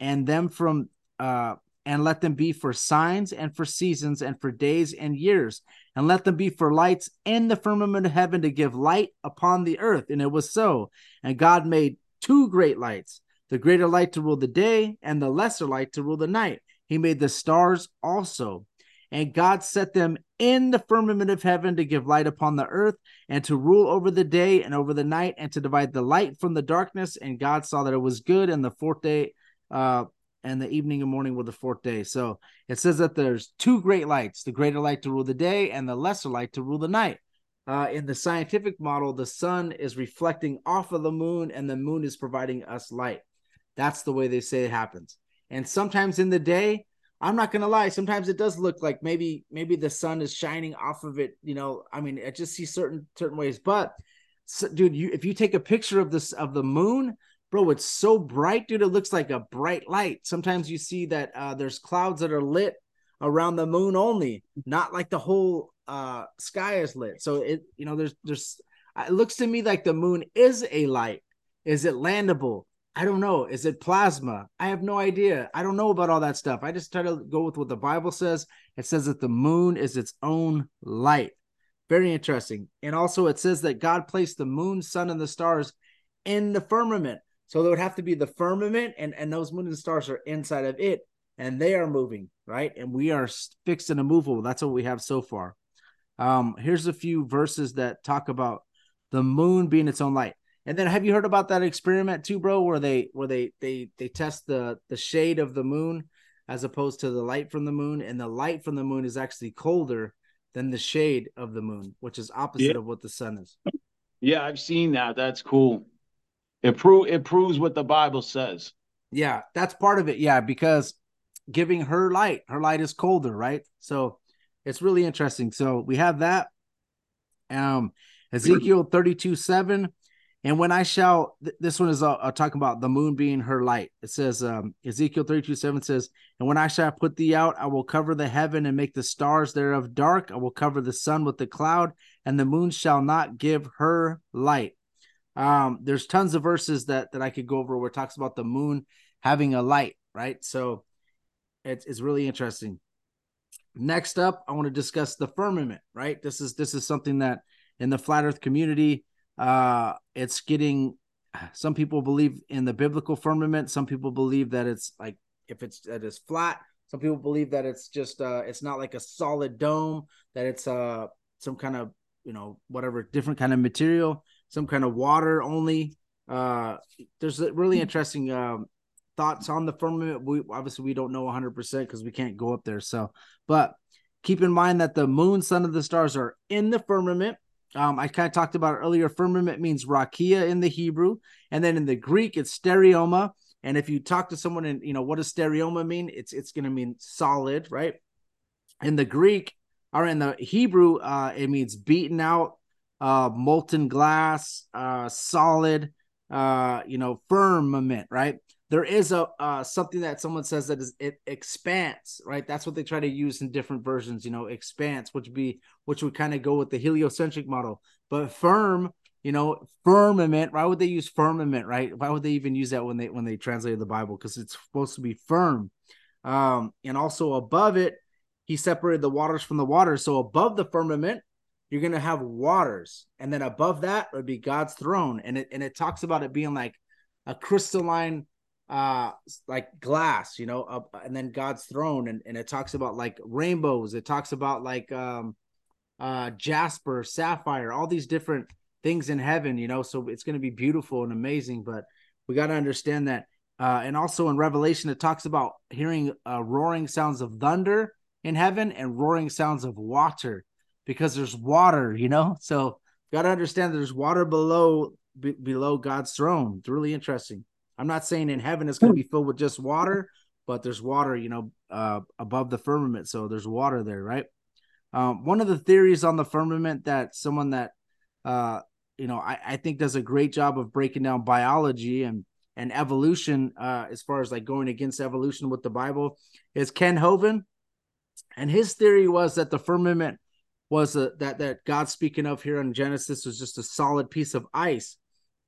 B: and them from uh and let them be for signs and for seasons and for days and years, and let them be for lights in the firmament of heaven to give light upon the earth. And it was so. And God made two great lights, the greater light to rule the day, and the lesser light to rule the night. He made the stars also. And God set them in the firmament of heaven to give light upon the earth and to rule over the day and over the night and to divide the light from the darkness. And God saw that it was good. And the fourth day, uh, and the evening and morning were the fourth day. So it says that there's two great lights the greater light to rule the day and the lesser light to rule the night. Uh, in the scientific model, the sun is reflecting off of the moon and the moon is providing us light. That's the way they say it happens. And sometimes in the day, I'm not gonna lie. Sometimes it does look like maybe maybe the sun is shining off of it. You know, I mean, I just see certain certain ways. But, so, dude, you if you take a picture of this of the moon, bro, it's so bright, dude. It looks like a bright light. Sometimes you see that uh, there's clouds that are lit around the moon only, not like the whole uh, sky is lit. So it, you know, there's there's. It looks to me like the moon is a light. Is it landable? I don't know. Is it plasma? I have no idea. I don't know about all that stuff. I just try to go with what the Bible says. It says that the moon is its own light. Very interesting. And also, it says that God placed the moon, sun, and the stars in the firmament. So there would have to be the firmament, and, and those moon and stars are inside of it, and they are moving, right? And we are fixed and immovable. That's what we have so far. Um, here's a few verses that talk about the moon being its own light. And then have you heard about that experiment too, bro, where they where they they they test the the shade of the moon as opposed to the light from the moon, and the light from the moon is actually colder than the shade of the moon, which is opposite yeah. of what the sun is.
A: Yeah, I've seen that. That's cool. It pro- it proves what the Bible says.
B: Yeah, that's part of it. Yeah, because giving her light, her light is colder, right? So it's really interesting. So we have that. Um Ezekiel 32 7 and when I shall, th- this one is uh, uh, talking about the moon being her light. It says, um, Ezekiel 32 7 says, And when I shall put thee out, I will cover the heaven and make the stars thereof dark. I will cover the sun with the cloud, and the moon shall not give her light. Um, there's tons of verses that, that I could go over where it talks about the moon having a light, right? So it's, it's really interesting. Next up, I want to discuss the firmament, right? This is this is something that in the flat earth community uh, it's getting. Some people believe in the biblical firmament. Some people believe that it's like if it's that is flat Some people believe that it's just uh it's not like a solid dome, that it's uh some kind of you know whatever different kind of material, some kind of water only. Uh there's really interesting um thoughts on the firmament. We obviously we don't know 100% because we can't go up there. So, but keep in mind that the moon, sun, and the stars are in the firmament. Um, I kind of talked about earlier. Firmament means rakia in the Hebrew, and then in the Greek, it's stereoma. And if you talk to someone and you know what does stereoma mean, it's it's going to mean solid, right? In the Greek or in the Hebrew, uh, it means beaten out, uh, molten glass, uh, solid, uh, you know, firmament, right? There is a uh, something that someone says that is it expands, right? That's what they try to use in different versions, you know, expanse, which would be which would kind of go with the heliocentric model. But firm you know, firmament. Why would they use firmament, right? Why would they even use that when they when they translated the Bible? Because it's supposed to be firm. Um, and also above it, he separated the waters from the waters. So above the firmament, you're gonna have waters, and then above that would be God's throne. And it and it talks about it being like a crystalline uh like glass you know uh, and then god's throne and, and it talks about like rainbows it talks about like um uh jasper sapphire all these different things in heaven, you know, so it's going to be beautiful and amazing. But we got to understand that. Uh, and also in Revelation, it talks about hearing uh, roaring sounds of thunder in heaven and roaring sounds of water because there's water, you know. So got to understand there's water below be, below God's throne. It's really interesting. I'm not saying in heaven it's going to be filled with just water, but there's water, you know, uh, above the firmament. So there's water there, right? Um, one of the theories on the firmament that someone that uh, you know, I, I think does a great job of breaking down biology and and evolution uh, as far as like going against evolution with the Bible is Ken Hovind, and his theory was that the firmament was a, that that God speaking of here in Genesis was just a solid piece of ice,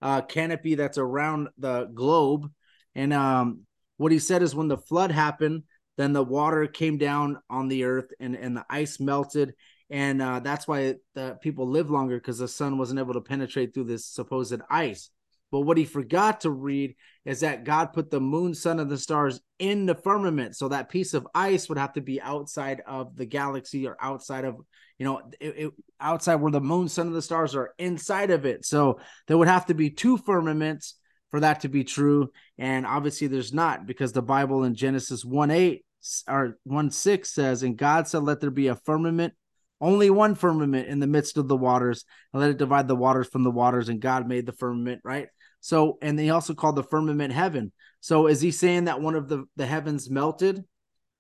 B: uh, canopy that's around the globe, and um, what he said is when the flood happened, then the water came down on the earth and and the ice melted and uh, that's why the people live longer because the sun wasn't able to penetrate through this supposed ice. But what he forgot to read is that God put the moon, sun, and the stars in the firmament. So that piece of ice would have to be outside of the galaxy or outside of, you know, it, it, outside where the moon, sun, and the stars are inside of it. So there would have to be two firmaments for that to be true. And obviously there's not because the Bible in Genesis 1 8 or 1 6 says, And God said, Let there be a firmament only one firmament in the midst of the waters, and let it divide the waters from the waters. And God made the firmament, right? So, and he also called the firmament heaven. So, is he saying that one of the, the heavens melted?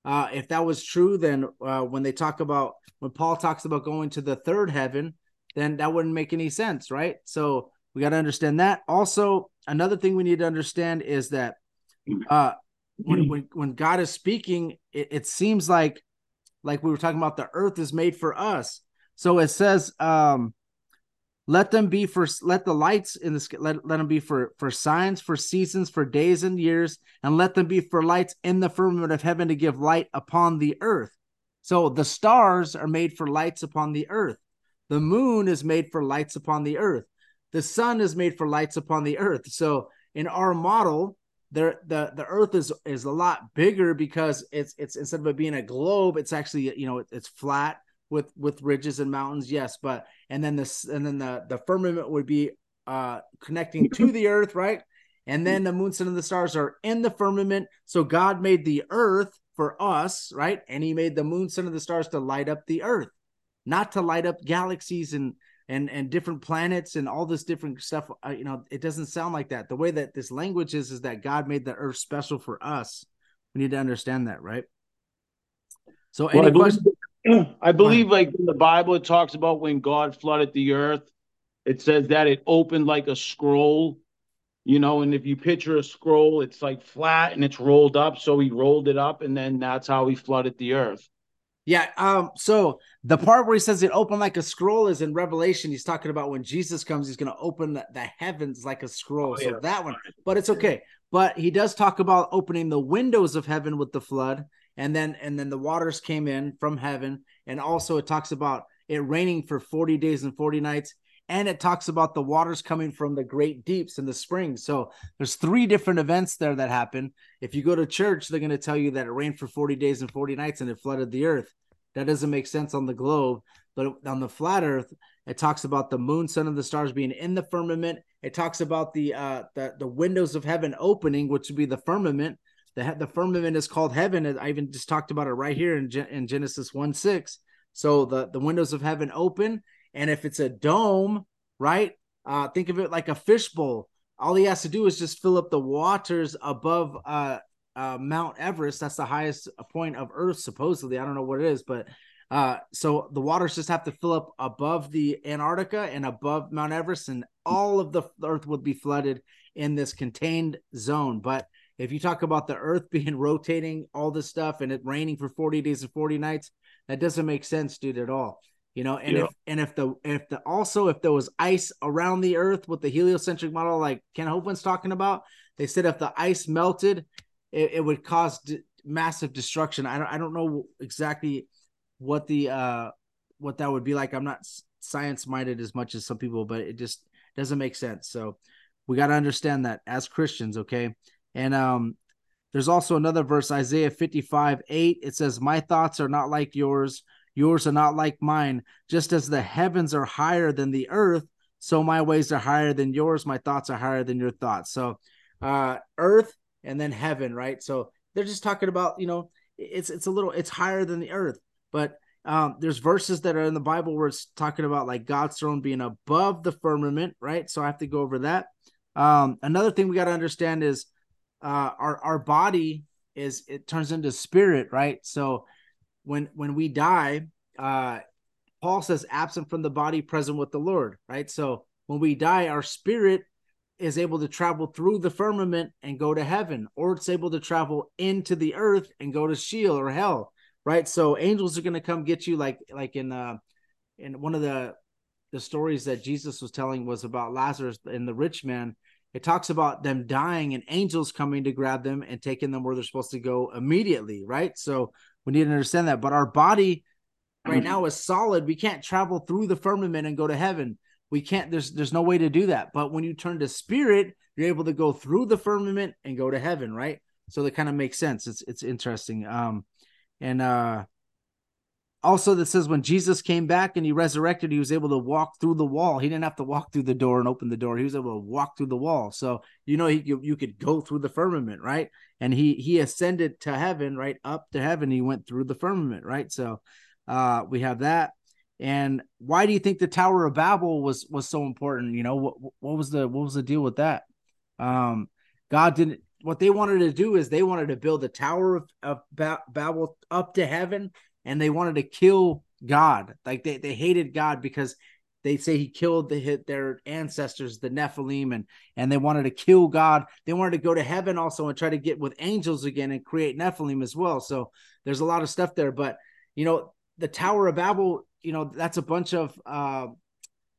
B: Uh, if that was true, then uh, when they talk about, when Paul talks about going to the third heaven, then that wouldn't make any sense, right? So, we got to understand that. Also, another thing we need to understand is that uh, when, when, when God is speaking, it, it seems like like we were talking about the earth is made for us so it says um let them be for let the lights in the sky let, let them be for for signs for seasons for days and years and let them be for lights in the firmament of heaven to give light upon the earth. So the stars are made for lights upon the earth. The moon is made for lights upon the earth. The sun is made for lights upon the earth. So in our model there the the earth is is a lot bigger because it's it's instead of it being a globe it's actually you know it, it's flat with with ridges and mountains yes but and then this and then the the firmament would be uh connecting to [LAUGHS] the earth right? And then the moon sun and the stars are in the firmament. So god made the earth for us right? And he made the moon sun and the stars to light up the earth not to light up galaxies and and and different planets and all this different stuff. Uh, you know it doesn't sound like that. The way that this language is is that god made the earth special for us. We need to understand that right? So well,
A: I believe, I believe like in the bible it talks about when god flooded the earth it says that it opened like a scroll you know and if you picture a scroll it's like flat and it's rolled up so he rolled it up and then that's how he flooded the earth
B: yeah. Um. So the part where he says it opened like a scroll is in Revelation. He's talking about when Jesus comes, he's going to open the, the, heavens like a scroll. Oh, so that one, but it's okay. But he does talk about opening the windows of heaven with the flood, and then and then the waters came in from heaven, and also it talks about it raining for forty days and forty nights, and it talks about the waters coming from the great deeps and the springs. So there's three different events there that happen. If you go to church, they're going to tell you that it rained for 40 days and 40 nights and it flooded the earth. That doesn't make sense on the globe, but on the flat earth, it talks about the moon, sun, and the stars being in the firmament. It talks about the uh the, the windows of heaven opening, which would be the firmament. The, the firmament is called heaven. I even just talked about it right here in, in Genesis 1 6. So the, the windows of heaven open and if it's a dome, right? Uh, think of it like a fishbowl. All he has to do is just fill up the waters above uh, uh, Mount Everest. That's the highest point of Earth, supposedly. I don't know what it is, but uh, so the waters just have to fill up above the Antarctica and above Mount Everest, and all of the Earth would be flooded in this contained zone. But if you talk about the Earth [LAUGHS] being rotating, all this stuff, and it raining for 40 days and 40 nights, that doesn't make sense, dude, at all. You know and yeah. if and if the if the also if there was ice around the earth with the heliocentric model like ken Hovind's talking about they said if the ice melted it, it would cause d- massive destruction. I don't, I don't know exactly what the uh what that would be like. I'm not science minded as much as some people but it just doesn't make sense. So we got to understand that as christians okay and um there's also another verse isaiah 55 8 it says my thoughts are not like yours Yours are not like mine. Just as the heavens are higher than the earth, so my ways are higher than yours. My thoughts are higher than your thoughts. So, uh, earth and then heaven, right? So they're just talking about, you know, it's it's a little it's higher than the earth, but um, there's verses that are in the Bible where it's talking about like God's throne being above the firmament, right? So I have to go over that. Um, another thing we got to understand is uh, our our body is it turns into spirit, right? So when when we die, uh, Paul says, absent from the body, present with the Lord, right? So when we die, our spirit is able to travel through the firmament and go to heaven, or it's able to travel into the earth and go to Sheol or hell, right? So angels are going to come get you, like like in uh in one of the the stories that Jesus was telling was about Lazarus and the rich man. It talks about them dying and angels coming to grab them and taking them where they're supposed to go immediately, right? So we need to understand that. But our body right now is solid. We can't travel through the firmament and go to heaven. We can't, there's there's no way to do that. But when you turn to spirit, you're able to go through the firmament and go to heaven, right? So that kind of makes sense. It's it's interesting. Um and uh also that says when Jesus came back and he resurrected, he was able to walk through the wall. He didn't have to walk through the door and open the door. He was able to walk through the wall. So you know he, you, you could go through the firmament, right? And he he ascended to heaven, right up to heaven. He went through the firmament, right? So uh, we have that. And why do you think the Tower of Babel was was so important? You know what what was the what was the deal with that? Um, God didn't. What they wanted to do is they wanted to build a Tower of, of Babel up to heaven and they wanted to kill God. Like they, they hated God because they say he killed the their ancestors, the Nephilim, and and they wanted to kill God. They wanted to go to heaven also and try to get with angels again and create Nephilim as well. So there's a lot of stuff there. But you know, the Tower of Babel, you know, that's a bunch of uh,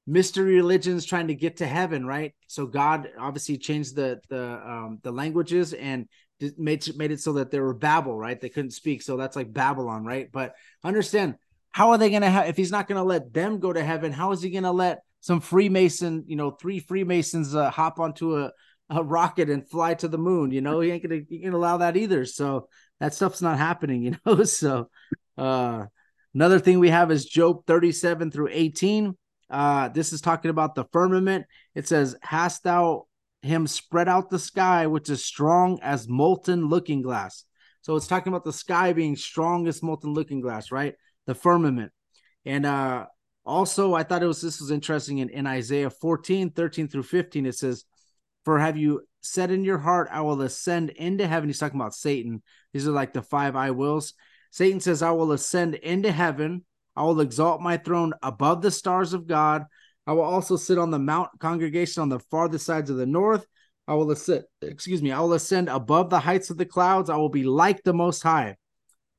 B: mystery religions trying to get to heaven, right? So God obviously changed the the um, the languages and made made it so that they were Babel, right? They couldn't speak, so that's like Babylon, right? But understand how are they going to have if he's not going to let them go to heaven? How is he going to let some Freemason, you know, three Freemasons uh, hop onto a, a rocket and fly to the moon? You know, he ain't going to allow that either. So that stuff's not happening, [LAUGHS] you know. So uh, another thing we have is Job thirty seven through eighteen. Uh, this is talking about the firmament. It says, "Hast thou him spread out the sky, which is strong as molten looking glass. So it's talking about the sky being strong as molten looking glass, right? The firmament. And uh also I thought it was this was interesting in, in Isaiah 14, 13 through 15. It says, For have you said in your heart, I will ascend into heaven. He's talking about Satan. These are like the five I wills. Satan says, I will ascend into heaven. I will exalt my throne above the stars of God. I will also sit on the mount congregation on the farthest sides of the north. I will ascend, excuse me, I will ascend above the heights of the clouds. I will be like the most high.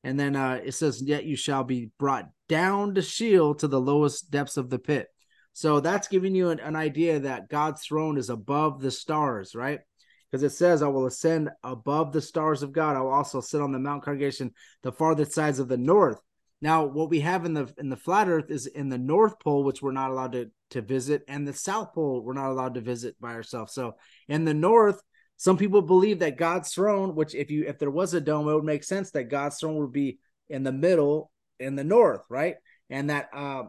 B: And then uh, it says, Yet you shall be brought down to Sheol to the lowest depths of the pit. So that's giving you an, an idea that God's throne is above the stars, right? Because it says, I will ascend above the stars of God. I will also sit on the mount congregation, the farthest sides of the north. Now, what we have in the in the flat Earth is in the North Pole, which we're not allowed to to visit, and the South Pole we're not allowed to visit by ourselves. So in the North, some people believe that God's throne, which if you if there was a dome, it would make sense that God's throne would be in the middle in the north, right? And that uh,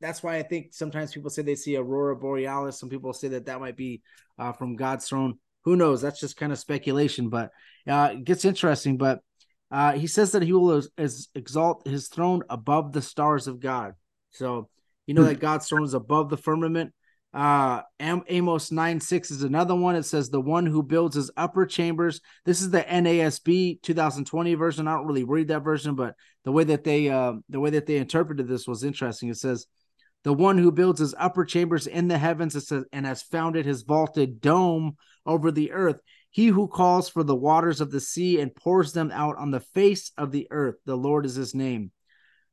B: that's why I think sometimes people say they see aurora borealis. Some people say that that might be uh, from God's throne. Who knows? That's just kind of speculation, but uh, it gets interesting. But uh, he says that he will as, exalt his throne above the stars of God. So you know that God's throne is above the firmament. Uh, Am- Amos 9 6 is another one. It says, The one who builds his upper chambers. This is the NASB 2020 version. I don't really read that version, but the way that they uh, the way that they interpreted this was interesting. It says, The one who builds his upper chambers in the heavens, it says, and has founded his vaulted dome over the earth. He who calls for the waters of the sea and pours them out on the face of the earth. The Lord is his name.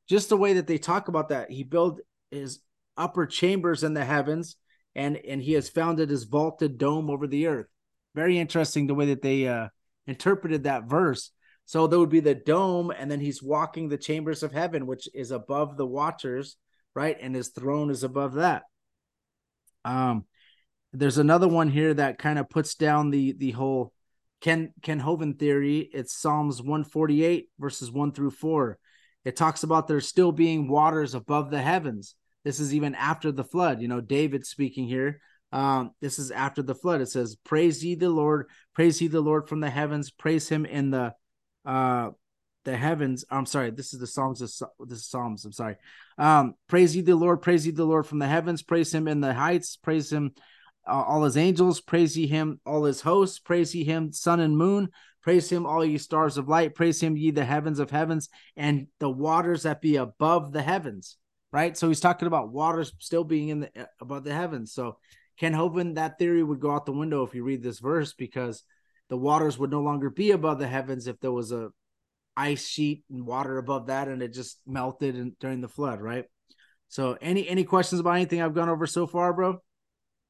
B: Just the way that they talk about that, he built his upper chambers in the heavens and and he has founded his vaulted dome over the earth. Very interesting the way that they uh, interpreted that verse. So there would be the dome, and then he's walking the chambers of heaven, which is above the waters, right? And his throne is above that. Um, there's another one here that kind of puts down the the whole Ken Ken Hovind theory. It's Psalms 148 verses one through four. It talks about there still being waters above the heavens. This is even after the flood. You know, David speaking here. Um, this is after the flood. It says, Praise ye the Lord, praise ye the Lord from the heavens, praise him in the uh the heavens. I'm sorry, this is the Psalms of is Psalms. I'm sorry. Um, praise ye the Lord, praise ye the Lord from the heavens, praise him in the heights, praise him uh, all his angels, praise ye him, all his hosts, praise ye him, sun and moon, praise him, all ye stars of light, praise him, ye the heavens of heavens, and the waters that be above the heavens right? So he's talking about waters still being in the uh, above the heavens. So Ken Hovind, that theory would go out the window if you read this verse because the waters would no longer be above the heavens if there was a ice sheet and water above that and it just melted in, during the flood, right? So any any questions about anything I've gone over so far, bro?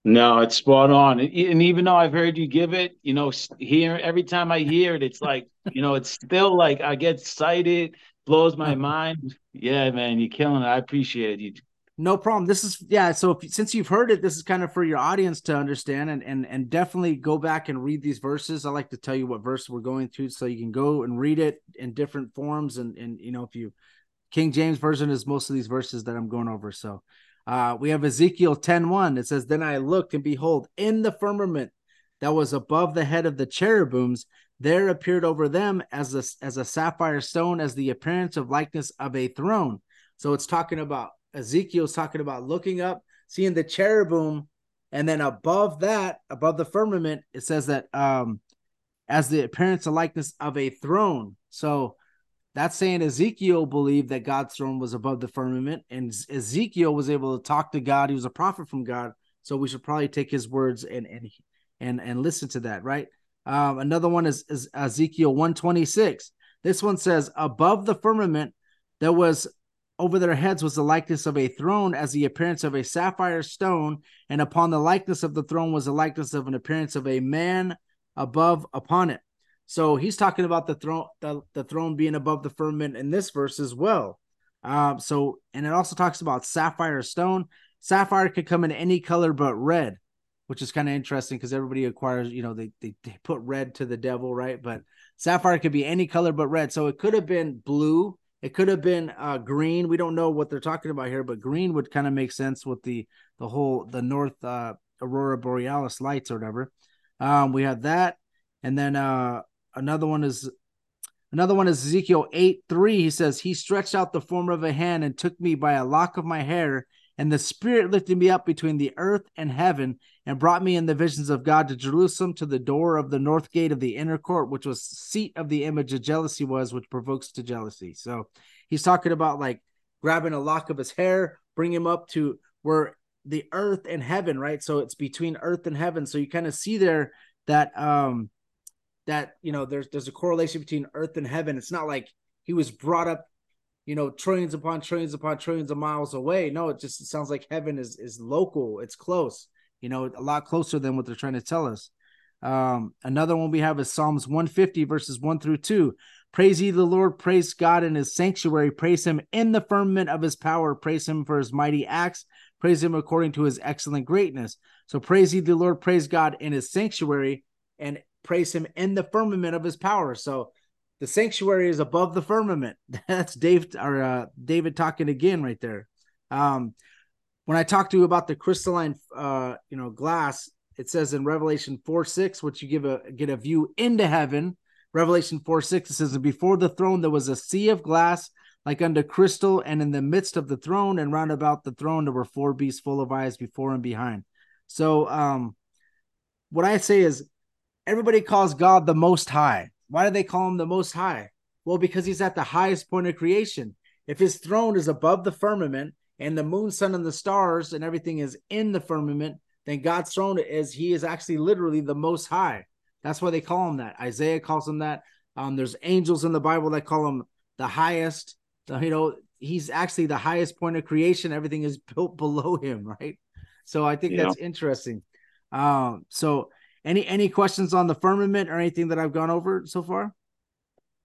A: No, it's spot on. And even though I've heard you give it, you know, here every time I hear it, it's like, you know, it's still like I get excited blows my mind. Yeah, man, you're killing it. I appreciate it. You
B: no problem. This is yeah. So if, since you've heard it, this is kind of for your audience to understand, and and and definitely go back and read these verses. I like to tell you what verse we're going through, so you can go and read it in different forms. And and you know, if you King James version is most of these verses that I'm going over. So uh, we have Ezekiel 10 1. It says, Then I looked and behold, in the firmament that was above the head of the cherubims, there appeared over them as a, as a sapphire stone, as the appearance of likeness of a throne. So it's talking about Ezekiel's talking about looking up, seeing the cherubim, and then above that, above the firmament, it says that um as the appearance of likeness of a throne. So that's saying Ezekiel believed that God's throne was above the firmament, and Ezekiel was able to talk to God. He was a prophet from God, so we should probably take his words and and and and listen to that, right? Um, another one is, is Ezekiel 126. This one says, Above the firmament, there was over their heads was the likeness of a throne as the appearance of a sapphire stone, and upon the likeness of the throne was the likeness of an appearance of a man above upon it. So he's talking about the throne, the, the throne being above the firmament in this verse as well. Um, so and it also talks about sapphire stone. Sapphire could come in any color but red which is kind of interesting because everybody acquires, you know, they, they, they put red to the devil, right? But sapphire could be any color but red. So it could have been blue. It could have been uh, green. We don't know what they're talking about here, but green would kind of make sense with the the whole the north uh, aurora borealis lights or whatever. Um, we have that, and then uh, another one is another one is Ezekiel eight three. He says he stretched out the form of a hand and took me by a lock of my hair and the Spirit lifted me up between the earth and heaven and brought me in the visions of God to Jerusalem to the door of the north gate of the inner court, which was seat of the image of jealousy was, which provokes to jealousy. So he's talking about like grabbing a lock of his hair, bring him up to where the earth and heaven, right? So it's between earth and heaven. So you kind of see there that um that you know there's there's a correlation between earth and heaven. It's not like he was brought up you know, trillions upon trillions upon trillions of miles away. No, it just it sounds like heaven is is local. It's close. You know, a lot closer than what they're trying to tell us. Um, another one we have is Psalms 150 verses 1 through 2. Praise ye the Lord, praise God in his sanctuary, praise him in the firmament of his power, praise him for his mighty acts, praise him according to his excellent greatness. So praise ye the Lord, praise God in his sanctuary, and praise him in the firmament of his power. So the sanctuary is above the firmament. [LAUGHS] That's Dave or uh, David talking again right there. Um, when I talk to you about the crystalline, uh, you know, glass, it says in Revelation four six, which you give a get a view into heaven. Revelation 4 6, it says, Before the throne there was a sea of glass like unto crystal, and in the midst of the throne and round about the throne there were four beasts full of eyes before and behind. So um what I say is everybody calls God the most high. Why do they call him the most high? Well, because he's at the highest point of creation. If his throne is above the firmament and the moon, sun, and the stars and everything is in the firmament, then God's throne is he is actually literally the most high. That's why they call him that. Isaiah calls him that. Um, there's angels in the Bible that call him the highest. You know, he's actually the highest point of creation. Everything is [LAUGHS] built below him, right? So I think yeah. that's interesting. Um, so any any questions on the firmament or anything that I've gone over so far?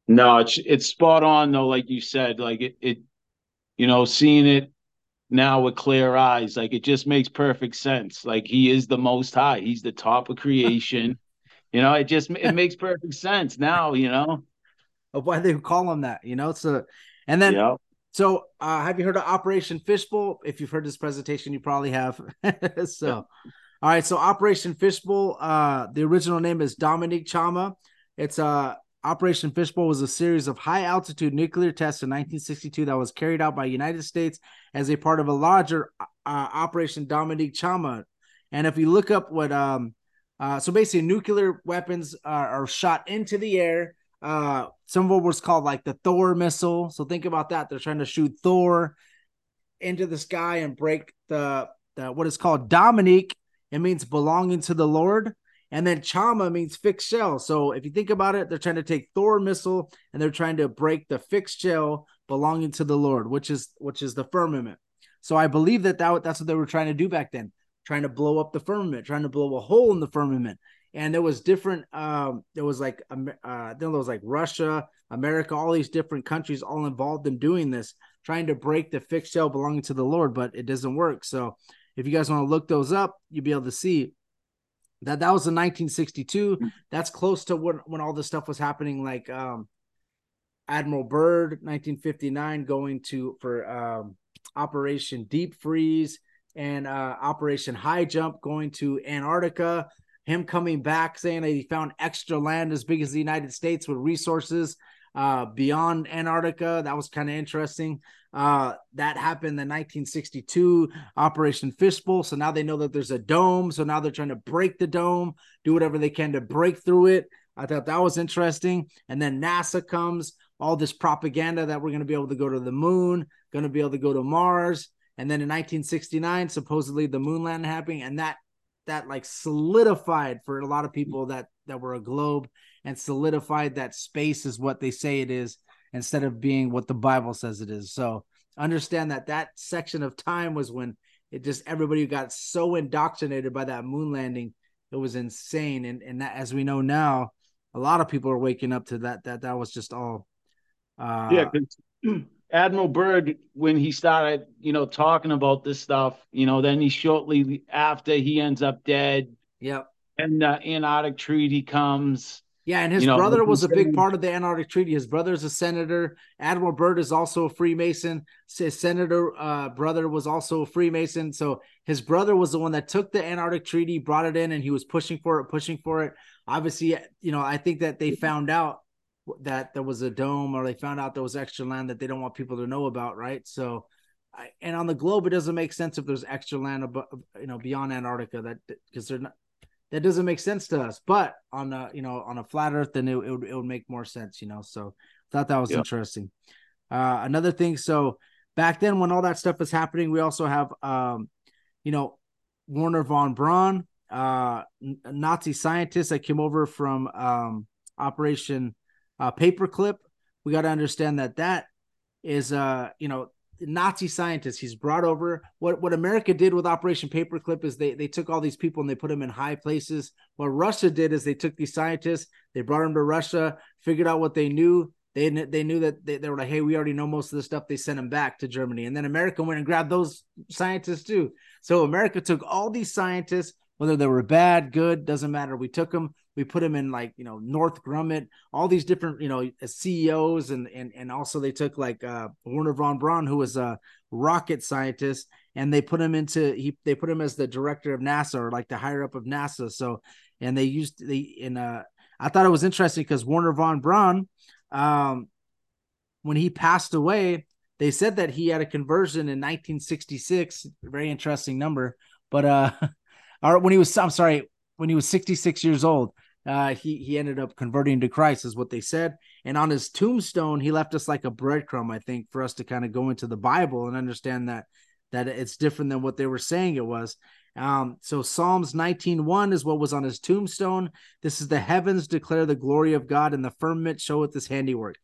A: No, it's it's spot on though, like you said. Like it, it you know, seeing it now with clear eyes, like it just makes perfect sense. Like he is the most high. He's the top of creation. [LAUGHS] You know, it just it makes perfect sense now. You know,
B: of why they call them that. You know, so and then yep. so uh, have you heard of Operation Fishbowl? If you've heard this presentation, you probably have. [LAUGHS] so. All right, so Operation Fishbowl. Uh, the original name is Dominique Chama. It's uh Operation Fishbowl was a series of high altitude nuclear tests in 1962 that was carried out by United States as a part of a larger uh, Operation Dominique Chama. And if you look up what um uh, so basically, nuclear weapons are, are shot into the air. Uh, some of what was called like the Thor missile. So think about that. They're trying to shoot Thor into the sky and break the, the what is called Dominique. It means belonging to the Lord. And then Chama means fixed shell. So if you think about it, they're trying to take Thor missile and they're trying to break the fixed shell belonging to the Lord, which is which is the firmament. So I believe that, that that's what they were trying to do back then trying to blow up the firmament, trying to blow a hole in the firmament. And there was different. Um, there was like uh, there was like Russia, America, all these different countries all involved in doing this, trying to break the fixed shell belonging to the Lord, but it doesn't work. So if you guys want to look those up, you'll be able to see that that was in 1962. That's close to when when all this stuff was happening, like um, Admiral Byrd, 1959, going to for um, Operation Deep Freeze and uh, Operation High Jump going to Antarctica. Him coming back saying that he found extra land as big as the United States with resources uh, beyond Antarctica. That was kind of interesting. Uh, that happened in 1962 Operation Fishbowl. So now they know that there's a dome. So now they're trying to break the dome, do whatever they can to break through it. I thought that was interesting. And then NASA comes, all this propaganda that we're going to be able to go to the moon, going to be able to go to Mars. And then in 1969, supposedly the moon landing happening, and that that like solidified for a lot of people that that were a globe and solidified that space is what they say it is instead of being what the Bible says it is. So understand that that section of time was when it just everybody got so indoctrinated by that moon landing. It was insane. And and that, as we know now, a lot of people are waking up to that that that was just all
A: uh yeah [CLEARS THROAT] Admiral Byrd, when he started, you know, talking about this stuff, you know, then he shortly after he ends up dead.
B: Yep.
A: And the Antarctic Treaty comes.
B: Yeah, and his you know, brother was a big part of the Antarctic Treaty. His brother is a senator. Admiral Byrd is also a Freemason. His senator uh, brother was also a Freemason. So his brother was the one that took the Antarctic Treaty, brought it in, and he was pushing for it, pushing for it. Obviously, you know, I think that they found out that there was a dome or they found out there was extra land that they don't want people to know about right so I, and on the globe it doesn't make sense if there's extra land above, you know beyond antarctica that because they're not that doesn't make sense to us but on a you know on a flat earth then it, it, would, it would make more sense you know so thought that was interesting uh another thing so back then when all that stuff was happening we also have um you know Wernher von Braun uh nazi scientist that came over from um operation uh, paperclip. We got to understand that that is, uh, you know, Nazi scientist. He's brought over. What what America did with Operation Paperclip is they they took all these people and they put them in high places. What Russia did is they took these scientists, they brought them to Russia, figured out what they knew, they they knew that they, they were like, hey, we already know most of the stuff. They sent them back to Germany, and then America went and grabbed those scientists too. So America took all these scientists, whether they were bad, good, doesn't matter. We took them, we put them in like you know North Grumman, all these different you know CEOs, and and and also they took like uh, Wernher von Braun, who was a rocket scientist, and they put him into he they put him as the director of NASA or like the higher up of NASA. So and they used the in uh I thought it was interesting because Wernher von Braun um, when he passed away, they said that he had a conversion in 1966. Very interesting number, but uh, [LAUGHS] or when he was, I'm sorry, when he was 66 years old, uh, he he ended up converting to Christ, is what they said. And on his tombstone, he left us like a breadcrumb, I think, for us to kind of go into the Bible and understand that that it's different than what they were saying it was. Um, so Psalms 19:1 is what was on his tombstone. This is the heavens declare the glory of God, and the firmament showeth his handiwork.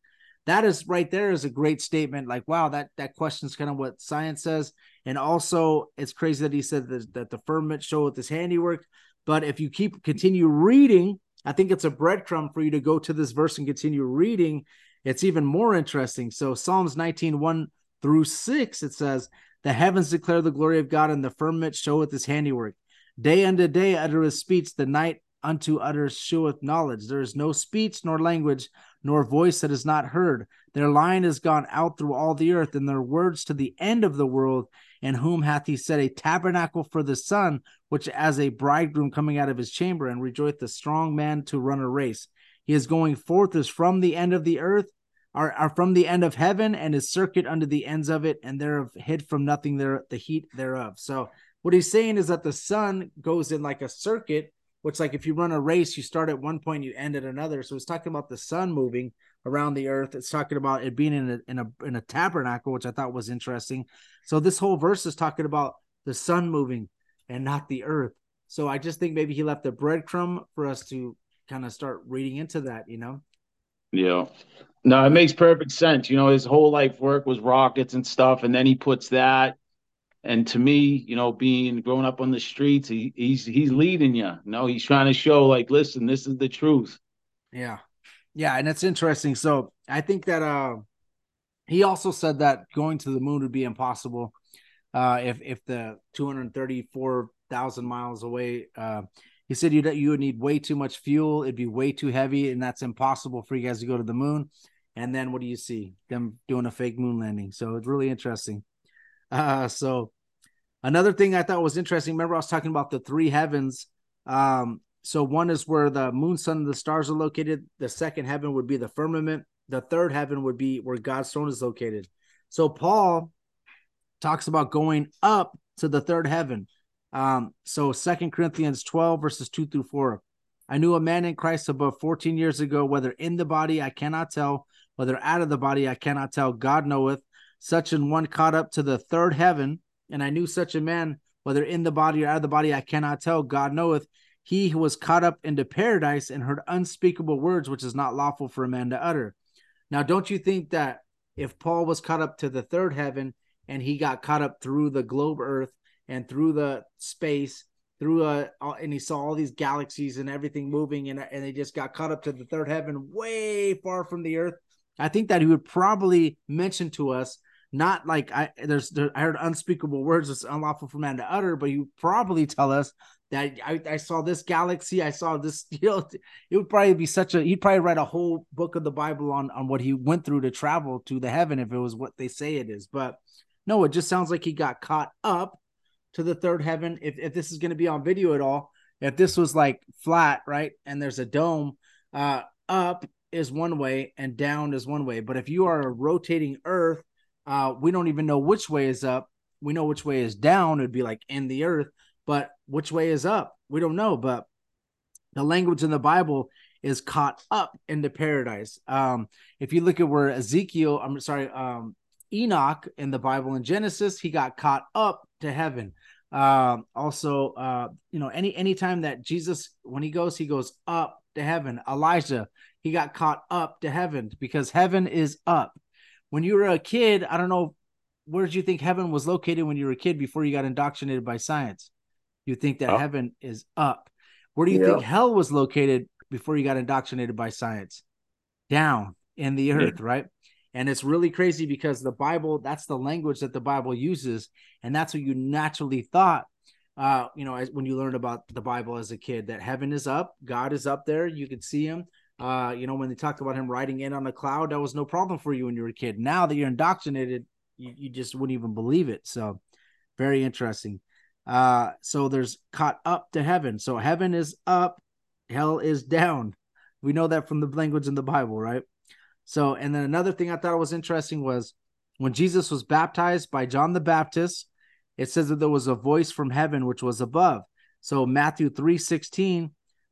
B: That is right there is a great statement. Like, wow, that that questions kind of what science says. And also, it's crazy that he said that, that the firmament showeth his handiwork. But if you keep continue reading, I think it's a breadcrumb for you to go to this verse and continue reading. It's even more interesting. So Psalms 19, 1 through 6, it says, the heavens declare the glory of God, and the firmament showeth his handiwork. Day unto day uttereth speech, the night unto utters sheweth knowledge. There is no speech nor language, nor voice that is not heard. Their line is gone out through all the earth, and their words to the end of the world. In whom hath he set a tabernacle for the sun, which as a bridegroom coming out of his chamber, and rejoice the strong man to run a race. He is going forth as from the end of the earth, are, are from the end of heaven and his circuit under the ends of it, and thereof hid from nothing there the heat thereof. So what he's saying is that the sun goes in like a circuit, which like if you run a race, you start at one point, you end at another. So he's talking about the sun moving around the earth. It's talking about it being in a in a in a tabernacle, which I thought was interesting. So this whole verse is talking about the sun moving and not the earth. So I just think maybe he left a breadcrumb for us to kind of start reading into that, you know.
A: Yeah. No, it makes perfect sense. You know, his whole life work was rockets and stuff, and then he puts that. And to me, you know, being growing up on the streets, he, he's he's leading you. You know, he's trying to show like, listen, this is the truth.
B: Yeah, yeah, and it's interesting. So I think that uh, he also said that going to the moon would be impossible uh, if if the two hundred thirty four thousand miles away. Uh, he said you you would need way too much fuel. It'd be way too heavy, and that's impossible for you guys to go to the moon. And then what do you see? Them doing a fake moon landing. So it's really interesting. [LAUGHS] Uh, so another thing I thought was interesting. Remember, I was talking about the three heavens. Um, so one is where the moon, sun, and the stars are located. The second heaven would be the firmament. The third heaven would be where God's throne is located. So Paul talks about going up to the third heaven. Um, so Second Corinthians 12, verses 2 through 4. I knew a man in Christ above 14 years ago, whether in the body I cannot tell, whether out of the body I cannot tell, God knoweth. Such an one caught up to the third heaven, and I knew such a man, whether in the body or out of the body I cannot tell, God knoweth. He was caught up into paradise and heard unspeakable words which is not lawful for a man to utter. Now, don't you think that if Paul was caught up to the third heaven and he got caught up through the globe earth and through the space through uh, a and he saw all these galaxies and everything moving and and they just got caught up to the third heaven way far from the earth i think that he would probably mention to us not like i there's there, i heard unspeakable words it's unlawful for man to utter but he would probably tell us that I, I saw this galaxy i saw this [LAUGHS] you know it would probably be such a he'd probably write a whole book of the bible on on what he went through to travel to the heaven if it was what they say it is. But no it just sounds like he got caught up to the third heaven. If, if this is going to be on video at all if this was like flat right and there's a dome uh up is one way and down is one way. But if you are a rotating earth uh we don't even know which way is up. We know which way is down. It'd be like in the earth but which way is up we don't know but the language in the bible is caught up into paradise um if you look at where ezekiel i'm sorry um enoch in the bible in genesis he got caught up to heaven um, also, uh, you know, any any time that Jesus, when he goes, he goes up to heaven. Elijah, he got caught up to heaven because heaven is up. When you were a kid, I don't know, where did you think heaven was located when you were a kid before you got indoctrinated by science? You think that oh. heaven is up. Where do you yeah. think hell was located before you got indoctrinated by science? Down in the earth, yeah. right? And it's really crazy because the Bible, that's the language that the Bible uses. And that's what you naturally thought, uh, you know, as, when you learned about the Bible as a kid, that heaven is up, God is up there, you could see him. Uh, you know, when they talked about him riding in on a cloud, that was no problem for you when you were a kid. Now that you're indoctrinated, you, you just wouldn't even believe it. So very interesting. Uh, so there's caught up to heaven. So heaven is up, hell is down. We know that from the language in the Bible, right? So, and then another thing I thought was interesting was when Jesus was baptized by John the Baptist, it says that there was a voice from heaven which was above. So Matthew 3 16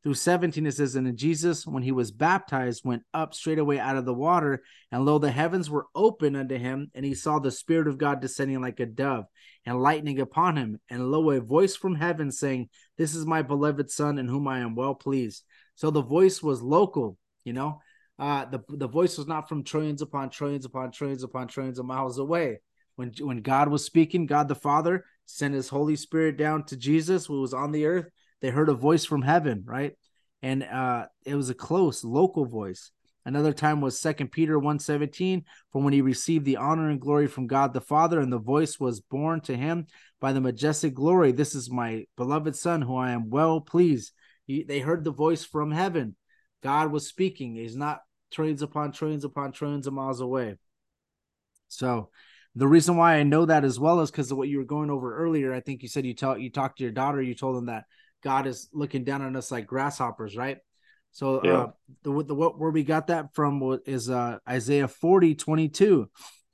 B: through 17, it says, And Jesus, when he was baptized, went up straightway out of the water, and lo, the heavens were open unto him, and he saw the Spirit of God descending like a dove and lightning upon him. And lo, a voice from heaven saying, This is my beloved Son, in whom I am well pleased. So the voice was local, you know. Uh, the the voice was not from trillions upon trillions upon trillions upon trillions of miles away. When when God was speaking, God the Father sent His Holy Spirit down to Jesus, who was on the earth. They heard a voice from heaven, right? And uh, it was a close local voice. Another time was Second Peter 1:17, for when he received the honor and glory from God the Father, and the voice was borne to him by the majestic glory. This is my beloved Son, who I am well pleased. He, they heard the voice from heaven. God was speaking. He's not trillions upon trillions upon trillions of miles away. So the reason why I know that as well is because of what you were going over earlier. I think you said you tell you talked to your daughter, you told them that God is looking down on us like grasshoppers, right? So yeah. uh, the, the what where we got that from is uh, Isaiah 40, 22.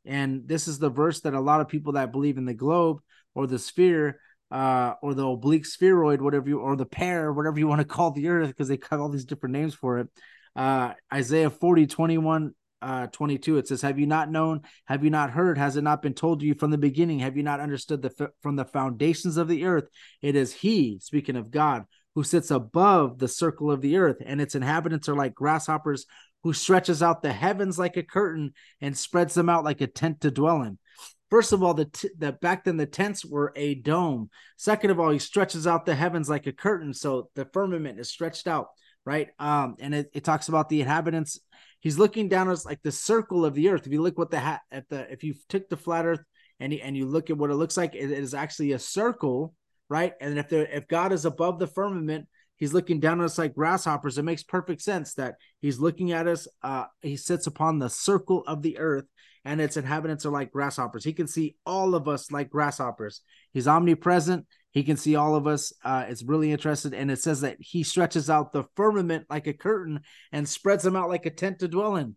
B: And this is the verse that a lot of people that believe in the globe or the sphere uh, or the oblique spheroid, whatever you or the pear, whatever you want to call the earth, because they have all these different names for it uh, Isaiah 40, 21, uh, 22, it says, Have you not known? Have you not heard? Has it not been told to you from the beginning? Have you not understood the from the foundations of the earth? It is He, speaking of God, who sits above the circle of the earth, and its inhabitants are like grasshoppers, who stretches out the heavens like a curtain and spreads them out like a tent to dwell in. First of all, the, t- the back then the tents were a dome. Second of all, he stretches out the heavens like a curtain, so the firmament is stretched out right? Um, and it, it talks about the inhabitants. He's looking down as like the circle of the earth. If you look what the hat at the if you took the flat earth and you, and you look at what it looks like, it, it is actually a circle, right? And if there if God is above the firmament, he's looking down on us like grasshoppers. It makes perfect sense that he's looking at us. Uh, he sits upon the circle of the earth, and its inhabitants are like grasshoppers. He can see all of us like grasshoppers. He's omnipresent. He can see all of us. Uh, it's really interesting. And it says that he stretches out the firmament like a curtain and spreads them out like a tent to dwell in.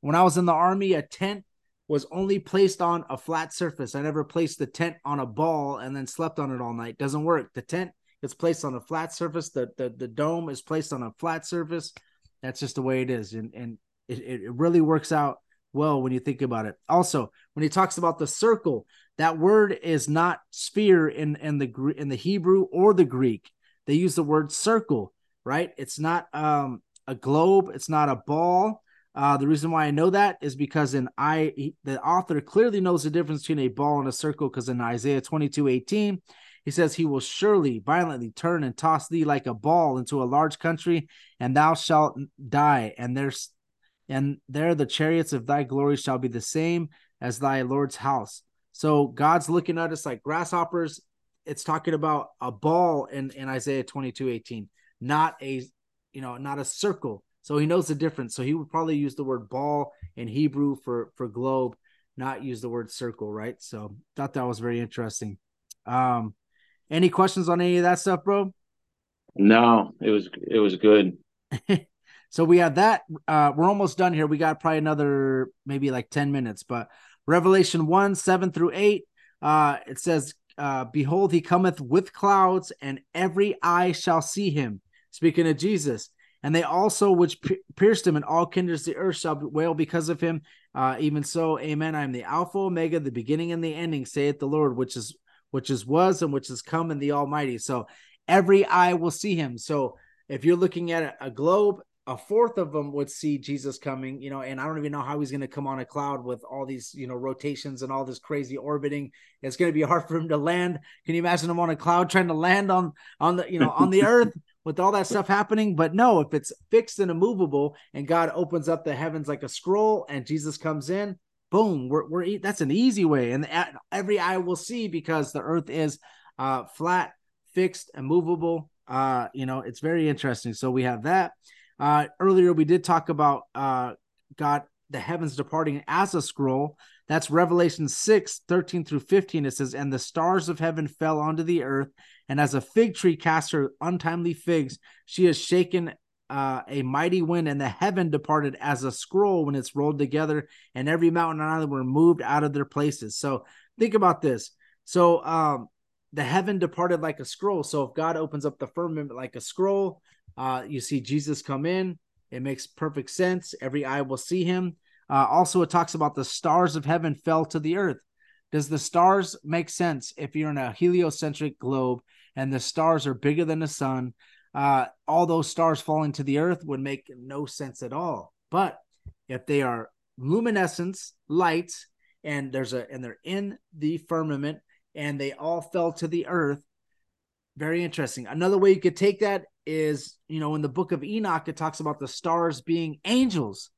B: When I was in the army, a tent was only placed on a flat surface. I never placed the tent on a ball and then slept on it all night. Doesn't work. The tent is placed on a flat surface. The the, the dome is placed on a flat surface. That's just the way it is. And and it, it really works out well when you think about it. Also, when he talks about the circle, that word is not sphere in in the in the Hebrew or the Greek. They use the word circle, right? It's not um, a globe. It's not a ball. Uh, the reason why I know that is because in I the author clearly knows the difference between a ball and a circle because in Isaiah 22, 18, he says, He will surely violently turn and toss thee like a ball into a large country, and thou shalt die, and there's and there the chariots of thy glory shall be the same as thy Lord's house. So God's looking at us like grasshoppers. It's talking about a ball in, in Isaiah 22, 18, not a you know, not a circle. So he knows the difference. So he would probably use the word ball in Hebrew for for globe, not use the word circle, right? So thought that was very interesting. Um any questions on any of that stuff, bro?
A: No, it was it was good. [LAUGHS]
B: So we have that. Uh, we're almost done here. We got probably another maybe like 10 minutes, but Revelation 1 7 through 8, uh, it says, uh, Behold, he cometh with clouds, and every eye shall see him. Speaking of Jesus. And they also which pierced him, and all kindreds of the earth shall wail because of him. Uh, even so, Amen. I am the Alpha, Omega, the beginning and the ending, saith the Lord, which is which is was and which is come in the Almighty. So every eye will see him. So if you're looking at a globe a fourth of them would see Jesus coming, you know, and I don't even know how he's going to come on a cloud with all these, you know, rotations and all this crazy orbiting. It's going to be [LAUGHS] hard for him to land. Can you imagine him on a cloud trying to land on on the, you know, on the [LAUGHS] earth with all that stuff happening. But no, if it's fixed and immovable, and God opens up the heavens like a scroll, and Jesus comes in, boom, we're we're that's an easy way, and every eye will see because the earth is uh, flat, fixed, and movable. Uh, you know, it's very interesting. So we have that. Uh, earlier we did talk about uh, God, the heavens departing as a scroll. That's Revelation 6, 13 through 15. It says, And the stars of heaven fell onto the earth, and as a fig tree casts her untimely figs, she has shaken uh, a mighty wind, and the heaven departed as a scroll when it's rolled together, and every mountain and island were moved out of their places. So think about this. So um, the heaven departed like a scroll. So if God opens up the firmament like a scroll, uh, you see Jesus come in. It makes perfect sense. Every eye will see him. Uh, also, it talks about the stars of heaven fell to the earth. Does the stars make sense if you're in a heliocentric globe and the stars are bigger than the sun? Uh, all those stars falling to the earth would make no sense at all. But if they are luminescence, lights, and there's a and they're in the firmament and they all fell to the earth, very interesting. Another way you could take that is, you know, in the book of Enoch, it talks about the stars being angels.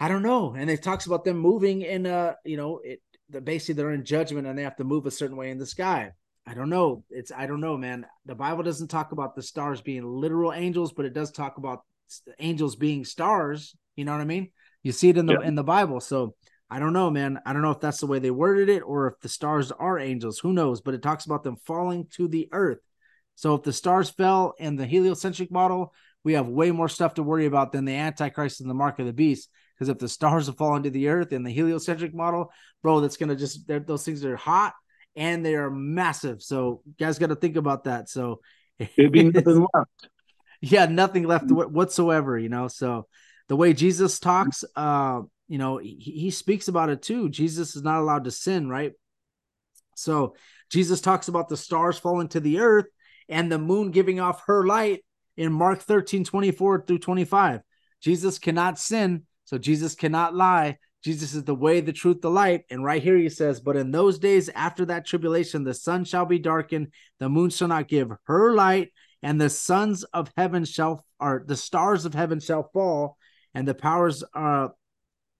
B: I don't know. And it talks about them moving in uh, you know, it the basically they're in judgment and they have to move a certain way in the sky. I don't know. It's I don't know, man. The Bible doesn't talk about the stars being literal angels, but it does talk about angels being stars. You know what I mean? You see it in the yeah. in the Bible. So I don't know, man. I don't know if that's the way they worded it or if the stars are angels. Who knows? But it talks about them falling to the earth. So if the stars fell in the heliocentric model, we have way more stuff to worry about than the Antichrist and the mark of the beast. Because if the stars [LAUGHS] have fallen to the earth in the heliocentric model, bro, that's gonna just those things are hot and they are massive. So guys got to think about that. So
A: it'd be nothing [LAUGHS] left.
B: Yeah, nothing left whatsoever. You know, so the way Jesus talks, uh, you know, he, he speaks about it too. Jesus is not allowed to sin, right? So Jesus talks about the stars falling to the earth and the moon giving off her light in Mark 13, 24 through 25. Jesus cannot sin, so Jesus cannot lie. Jesus is the way, the truth, the light. And right here he says, But in those days after that tribulation, the sun shall be darkened, the moon shall not give her light, and the sons of heaven shall, or the stars of heaven shall fall, and the powers uh,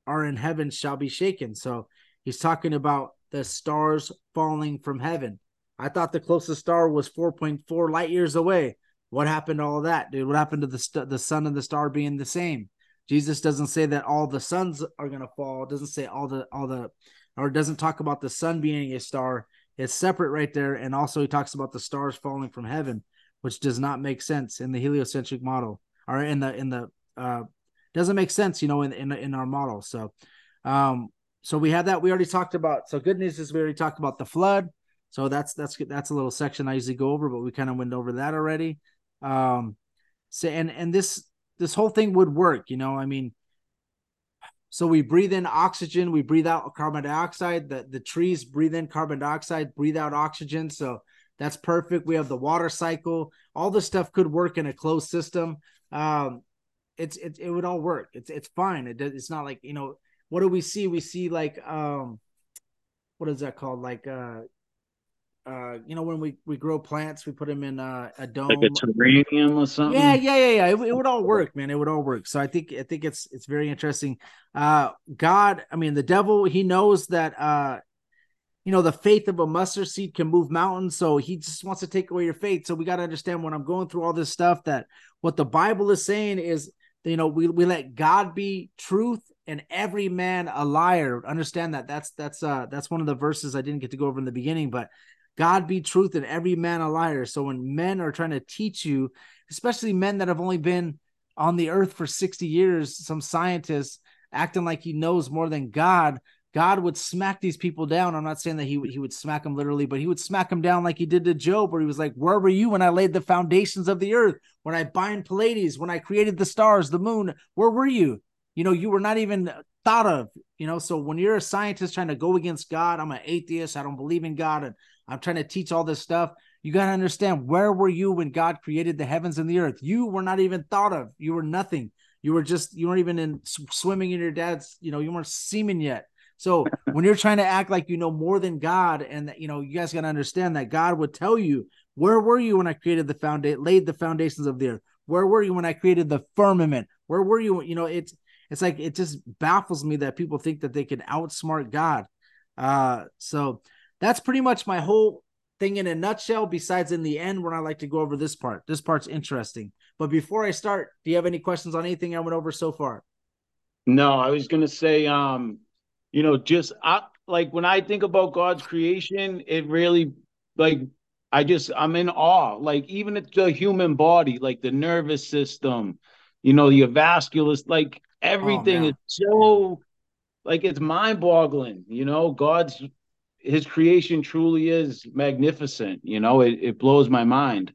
B: are in heaven shall be shaken. So he's talking about the stars falling from heaven. I thought the closest star was 4.4 light years away. What happened to all that, dude? What happened to the st- the sun and the star being the same? Jesus doesn't say that all the suns are going to fall. Doesn't say all the all the or doesn't talk about the sun being a star. It's separate right there and also he talks about the stars falling from heaven, which does not make sense in the heliocentric model or in the in the uh doesn't make sense, you know, in in in our model. So, um, so we have that. We already talked about. So good news is we already talked about the flood. So that's that's that's a little section I usually go over, but we kind of went over that already. Um, so and and this this whole thing would work, you know. I mean, so we breathe in oxygen, we breathe out carbon dioxide. The the trees breathe in carbon dioxide, breathe out oxygen. So that's perfect. We have the water cycle. All this stuff could work in a closed system. Um, it's it, it would all work. It's it's fine. It it's not like you know what do we see? We see like um, what is that called? Like uh, uh, you know, when we we grow plants, we put them in uh, a dome,
A: like a terrarium or something.
B: Yeah, yeah, yeah, yeah. It, it, would all work, man. It would all work. So I think I think it's it's very interesting. Uh, God, I mean, the devil, he knows that uh, you know, the faith of a mustard seed can move mountains. So he just wants to take away your faith. So we got to understand when I'm going through all this stuff that what the Bible is saying is you know we, we let god be truth and every man a liar understand that that's that's uh that's one of the verses i didn't get to go over in the beginning but god be truth and every man a liar so when men are trying to teach you especially men that have only been on the earth for 60 years some scientists acting like he knows more than god God would smack these people down. I'm not saying that he he would smack them literally, but he would smack them down like he did to Job, where he was like, "Where were you when I laid the foundations of the earth? When I bind Pleiades? When I created the stars, the moon? Where were you? You know, you were not even thought of. You know, so when you're a scientist trying to go against God, I'm an atheist. I don't believe in God, and I'm trying to teach all this stuff. You got to understand where were you when God created the heavens and the earth? You were not even thought of. You were nothing. You were just you weren't even in swimming in your dad's. You know, you weren't semen yet so [LAUGHS] when you're trying to act like you know more than God, and that you know, you guys got to understand that God would tell you Where were you when I created the foundation, laid the foundations of the earth? Where were you when I created the firmament? Where were you? You know, it's it's like it just baffles me that people think that they can outsmart God. Uh, so that's pretty much my whole thing in a nutshell. Besides, in the end, when I like to go over this part, this part's interesting. But before I start, do you have any questions on anything I went over so far?
A: No, I was gonna say, um, you know, just I, like when I think about God's creation, it really like I just I'm in awe. Like even the human body, like the nervous system, you know, your vascular, like everything oh, is so like it's mind-boggling. You know, God's his creation truly is magnificent. You know, it, it blows my mind.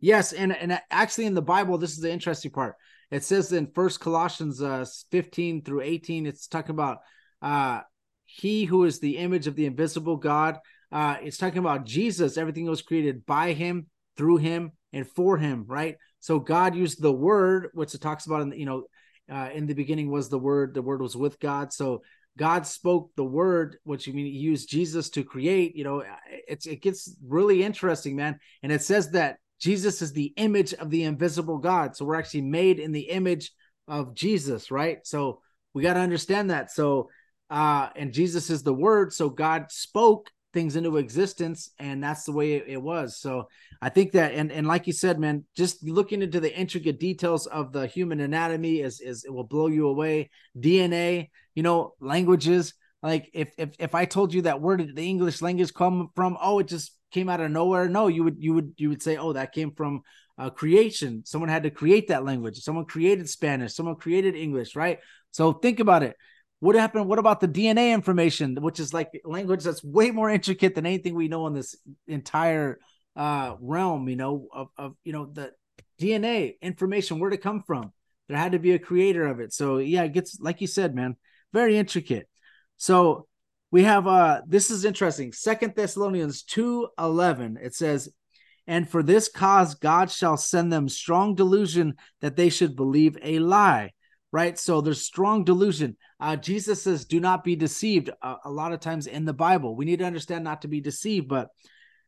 B: Yes, and and actually in the Bible, this is the interesting part. It says in First Colossians uh, 15 through 18, it's talking about uh, he who is the image of the invisible God. Uh, it's talking about Jesus. Everything was created by him, through him, and for him. Right. So God used the word, which it talks about in you know, uh, in the beginning was the word. The word was with God. So God spoke the word, which you mean he used Jesus to create. You know, it's it gets really interesting, man. And it says that Jesus is the image of the invisible God. So we're actually made in the image of Jesus, right? So we got to understand that. So uh and Jesus is the word, so God spoke things into existence and that's the way it, it, was so i think that and and like you said man just looking into the intricate details of the human anatomy is is it will blow you away dna you know languages like if if if i told you that where did the english language come from oh it just came out of nowhere. No, you would you would you would say, oh, that came from uh, creation. Someone had to create that language. Someone created Spanish. Someone created English, right? So think about it. What happened? What about the DNA information, which is like language that's way more intricate than anything we know in this entire uh, realm? You know, of, of you know the DNA information, where to come from? There had to be a creator of it. So yeah, it gets like you said, man, very intricate. So we have uh this is interesting. Second thessalonians 2 11 it says and for this cause god shall send them strong delusion that they should believe a lie. Right? So there's strong delusion. Uh jesus says do not be deceived. A, a lot of times in the bible we need to understand not to be deceived but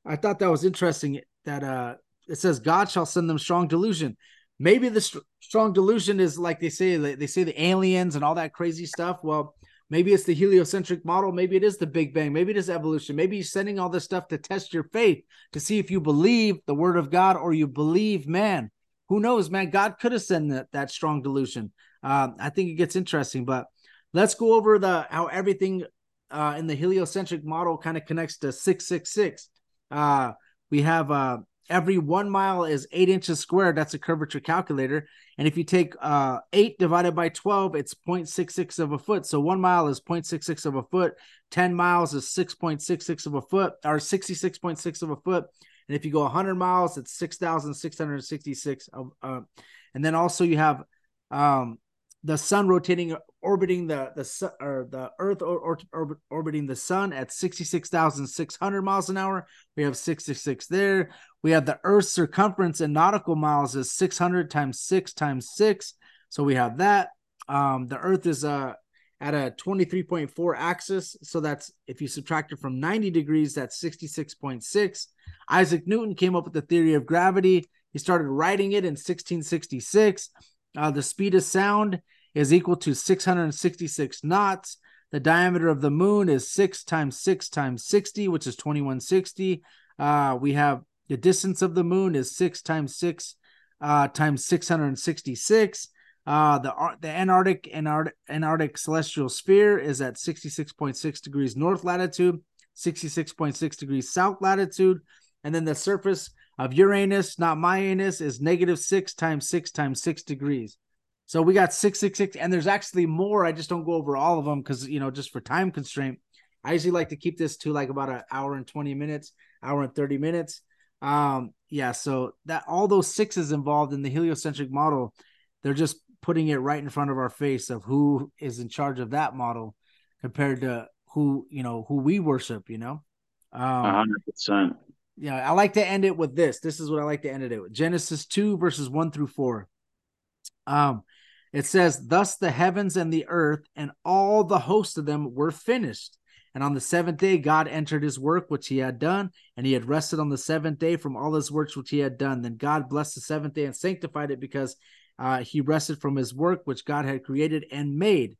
B: i thought that was interesting that uh it says god shall send them strong delusion maybe the st- strong delusion is like they say they say the aliens and all that crazy stuff well Maybe it's the heliocentric model. Maybe it is the Big Bang. Maybe it is evolution. Maybe he's sending all this stuff to test your faith to see if you believe the word of God or you believe man. Who knows, man? God could have sent that, that strong delusion. Um, I think it gets interesting, but let's go over the how everything uh, in the heliocentric model kind of connects to 666. Uh, we have uh, every one mile is eight inches squared. That's a curvature calculator. And if you take uh, eight divided by 12, it's 0.66 of a foot. So one mile is 0.66 of a foot. 10 miles is 6.66 of a foot or 66.6 of a foot. And if you go 100 miles, it's 6,666. Of, uh, and then also you have um, the sun rotating orbiting the the or the earth or, or, or, orbiting the sun at 66,600 miles an hour. We have 66 there. We have the earth's circumference in nautical miles is 600 times 6 times 6 so we have that. Um the earth is uh at a 23.4 axis. So that's if you subtract it from 90 degrees that's 66.6 isaac newton came up with the theory of gravity. He started writing it in 1666 uh, the speed of sound is equal to 666 knots. The diameter of the moon is 6 times 6 times 60, which is 2160. Uh, we have the distance of the moon is 6 times 6 uh, times 666. Uh, the the Antarctic Antarctic, Antarctic celestial sphere is at 66.6 degrees north latitude, 66.6 degrees south latitude, and then the surface of Uranus, not Uranus, is negative six times six times six degrees. So we got 666, and there's actually more. I just don't go over all of them because, you know, just for time constraint. I usually like to keep this to like about an hour and 20 minutes, hour and 30 minutes. Um, yeah, so that all those sixes involved in the heliocentric model, they're just putting it right in front of our face of who is in charge of that model compared to who, you know, who we worship, you know?
A: Um, 100%.
B: Yeah, I like to end it with this. This is what I like to end it with Genesis 2, verses 1 through 4. Um, it says, Thus the heavens and the earth and all the host of them were finished. And on the seventh day, God entered his work which he had done, and he had rested on the seventh day from all his works which he had done. Then God blessed the seventh day and sanctified it because uh, he rested from his work which God had created and made.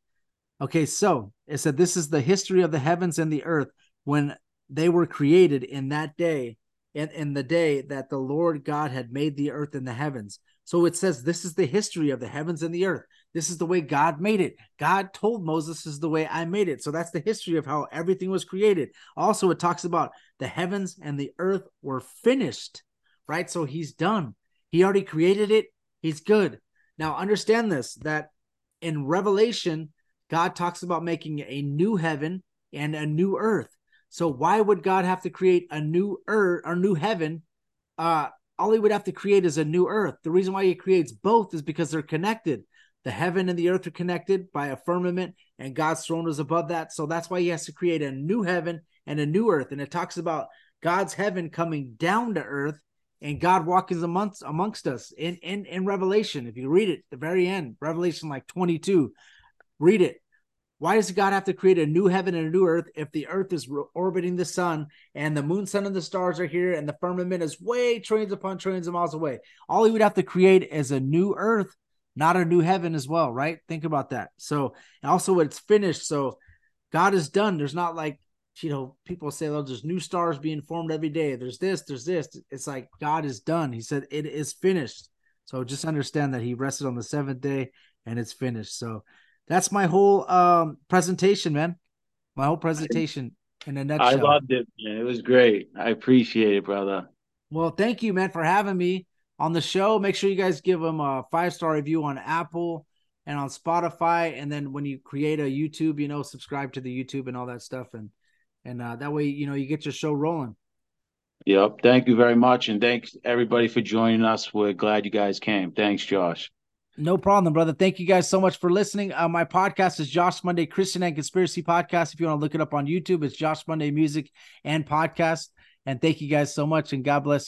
B: Okay, so it said this is the history of the heavens and the earth when they were created in that day, in, in the day that the Lord God had made the earth and the heavens. So it says this is the history of the heavens and the earth. This is the way God made it. God told Moses, is the way I made it. So that's the history of how everything was created. Also, it talks about the heavens and the earth were finished, right? So he's done. He already created it. He's good. Now, understand this that in Revelation, God talks about making a new heaven and a new earth. So why would God have to create a new earth or new heaven? Uh, all he would have to create is a new earth. The reason why he creates both is because they're connected. The heaven and the earth are connected by a firmament, and God's throne is above that. So that's why he has to create a new heaven and a new earth. And it talks about God's heaven coming down to earth and God walking amongst amongst us in, in in Revelation. If you read it, the very end, Revelation like 22, read it. Why does God have to create a new heaven and a new earth if the earth is orbiting the sun and the moon, sun, and the stars are here and the firmament is way trillions upon trillions of miles away? All he would have to create is a new earth, not a new heaven as well, right? Think about that. So, also it's finished. So, God is done. There's not like, you know, people say, oh, there's new stars being formed every day. There's this, there's this. It's like God is done. He said it is finished. So just understand that he rested on the seventh day and it's finished. So, that's my whole um presentation, man. My whole presentation in a nutshell.
A: I loved it, man. It was great. I appreciate it, brother.
B: Well, thank you, man, for having me on the show. Make sure you guys give them a five star review on Apple and on Spotify. And then when you create a YouTube, you know, subscribe to the YouTube and all that stuff. And and uh, that way, you know, you get your show rolling.
A: Yep. Thank you very much. And thanks everybody for joining us. We're glad you guys came. Thanks, Josh.
B: No problem, brother. Thank you guys so much for listening. Uh, my podcast is Josh Monday Christian and Conspiracy Podcast. If you want to look it up on YouTube, it's Josh Monday Music and Podcast. And thank you guys so much, and God bless you.